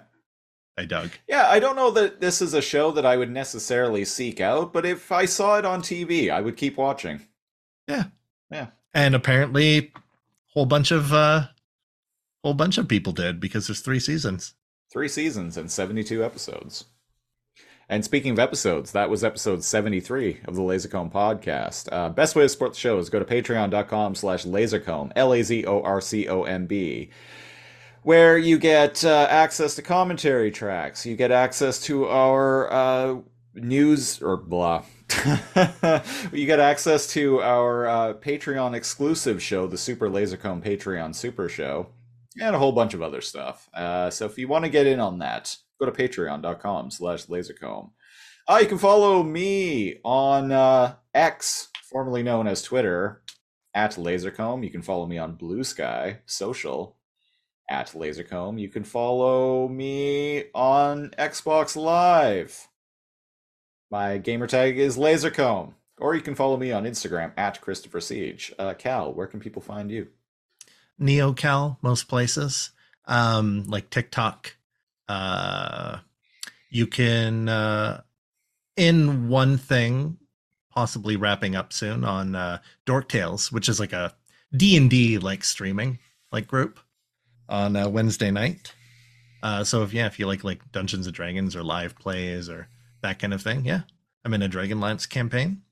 i dug Yeah, I don't know that this is a show that I would necessarily seek out, but if I saw it on TV, I would keep watching. Yeah, yeah. And apparently whole bunch of uh whole bunch of people did because there's three seasons Three seasons and 72 episodes. And speaking of episodes, that was episode 73 of the Lazor Comb podcast. Uh, best way to support the show is go to patreon.com slash lazorcomb, L-A-Z-O-R-C-O-M-B, where you get uh, access to commentary tracks. You get access to our uh, news, or blah. you get access to our uh, Patreon exclusive show, the Super Lazor Comb Patreon Super Show and a whole bunch of other stuff. Uh, so if you want to get in on that, go to patreon.com slash lazorcomb. Uh, you can follow me on uh, X, formerly known as Twitter, at lazorcomb. You can follow me on Blue Sky Social at lazorcomb. You can follow me on Xbox Live. My gamer tag is lazorcomb. Or you can follow me on Instagram at Christopher Siege. Uh, Kal, where can people find you? Neocal most places um like tiktok uh you can uh in one thing possibly wrapping up soon on uh dork tales which is like a d&d like streaming like group on uh, wednesday night uh so if yeah if you like like dungeons and dragons or live plays or that kind of thing yeah i'm in a dragonlance campaign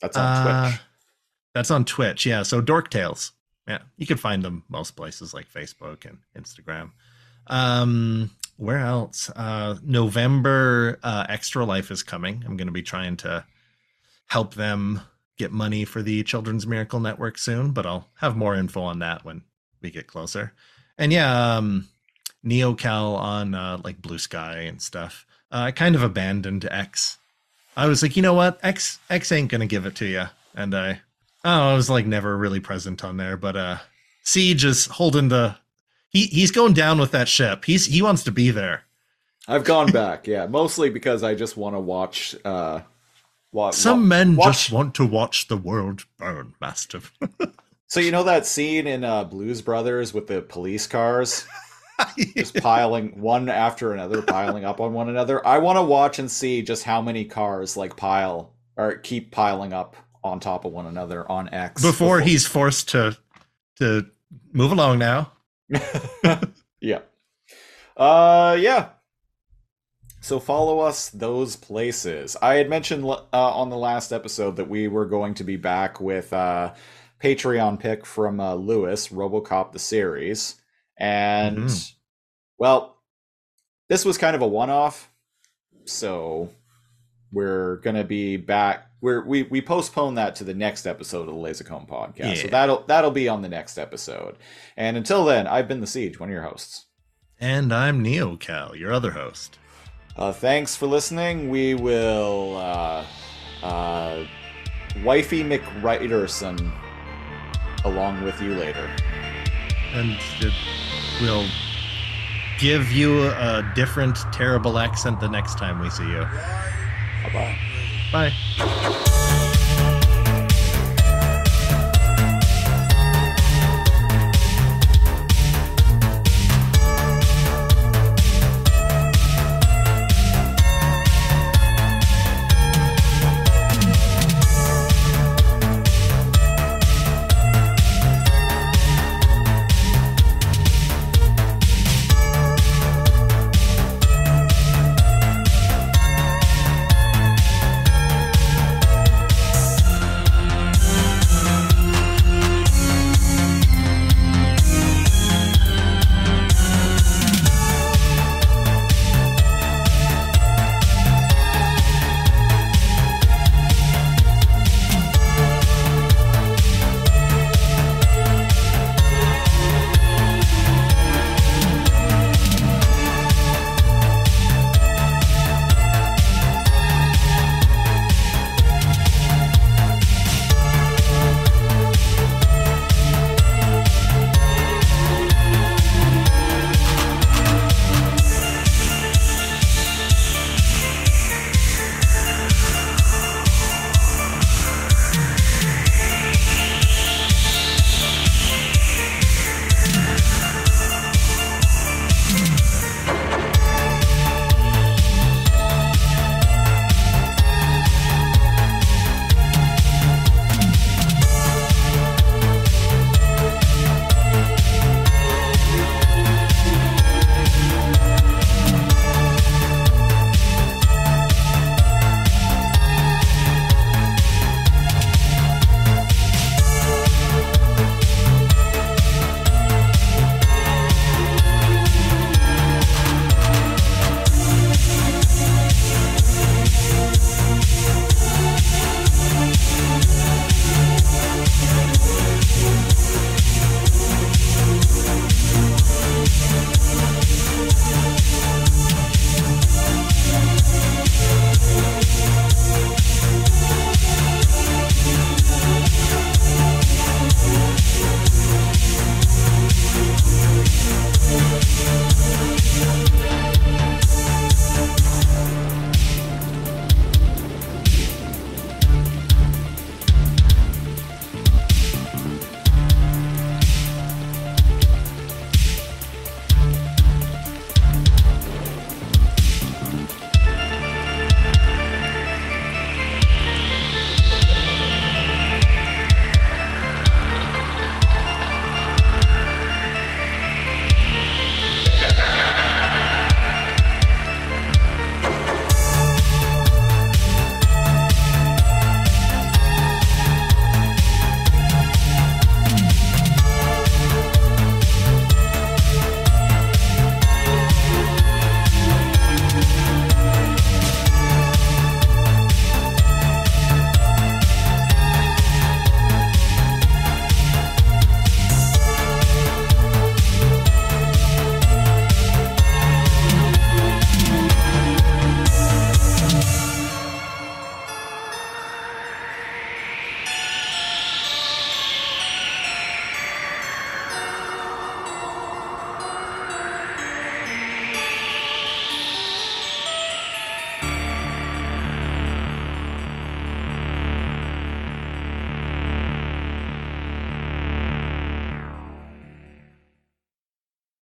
That's on Uh, Twitch. That's on Twitch. Yeah. So Dork Tales. Yeah. You can find them most places like Facebook and Instagram. Um, where else? Uh, November uh, Extra Life is coming. I'm going to be trying to help them get money for the Children's Miracle Network soon, but I'll have more info on that when we get closer. And yeah, um, NeoKal on uh, like Blue Sky and stuff. Uh, I kind of abandoned X I was like, you know what, X X ain't gonna give it to you, and I, oh, I was like never really present on there, but uh, Siege is holding the, he he's going down with that ship. He's he wants to be there. I've gone back, yeah, mostly because I just want to watch. uh wa- Some men watch- just want to watch the world burn, Master. So you know that scene in uh, Blues Brothers with the police cars just piling one after another, piling up on one another. I want to watch and see just how many cars like pile or keep piling up on top of one another on X Before he's forced to to move along now. yeah. Uh, yeah. So follow us those places. I had mentioned uh, on the last episode that we were going to be back with uh, Patreon pick from uh, Lewis, RoboCop the series, and Mhm. well, this was kind of a one-off, so we're gonna be back. We're, we we postpone that to the next episode of the Lazor Comb podcast. So that'll that'll be on the next episode. And until then, I've been the Siege, one of your hosts. And I'm Neo Kal, your other host. Uh, thanks for listening. We will uh, uh, wifey McWriterson along with you later. And it will give you a different terrible accent the next time we see you. Bye bye. Bye.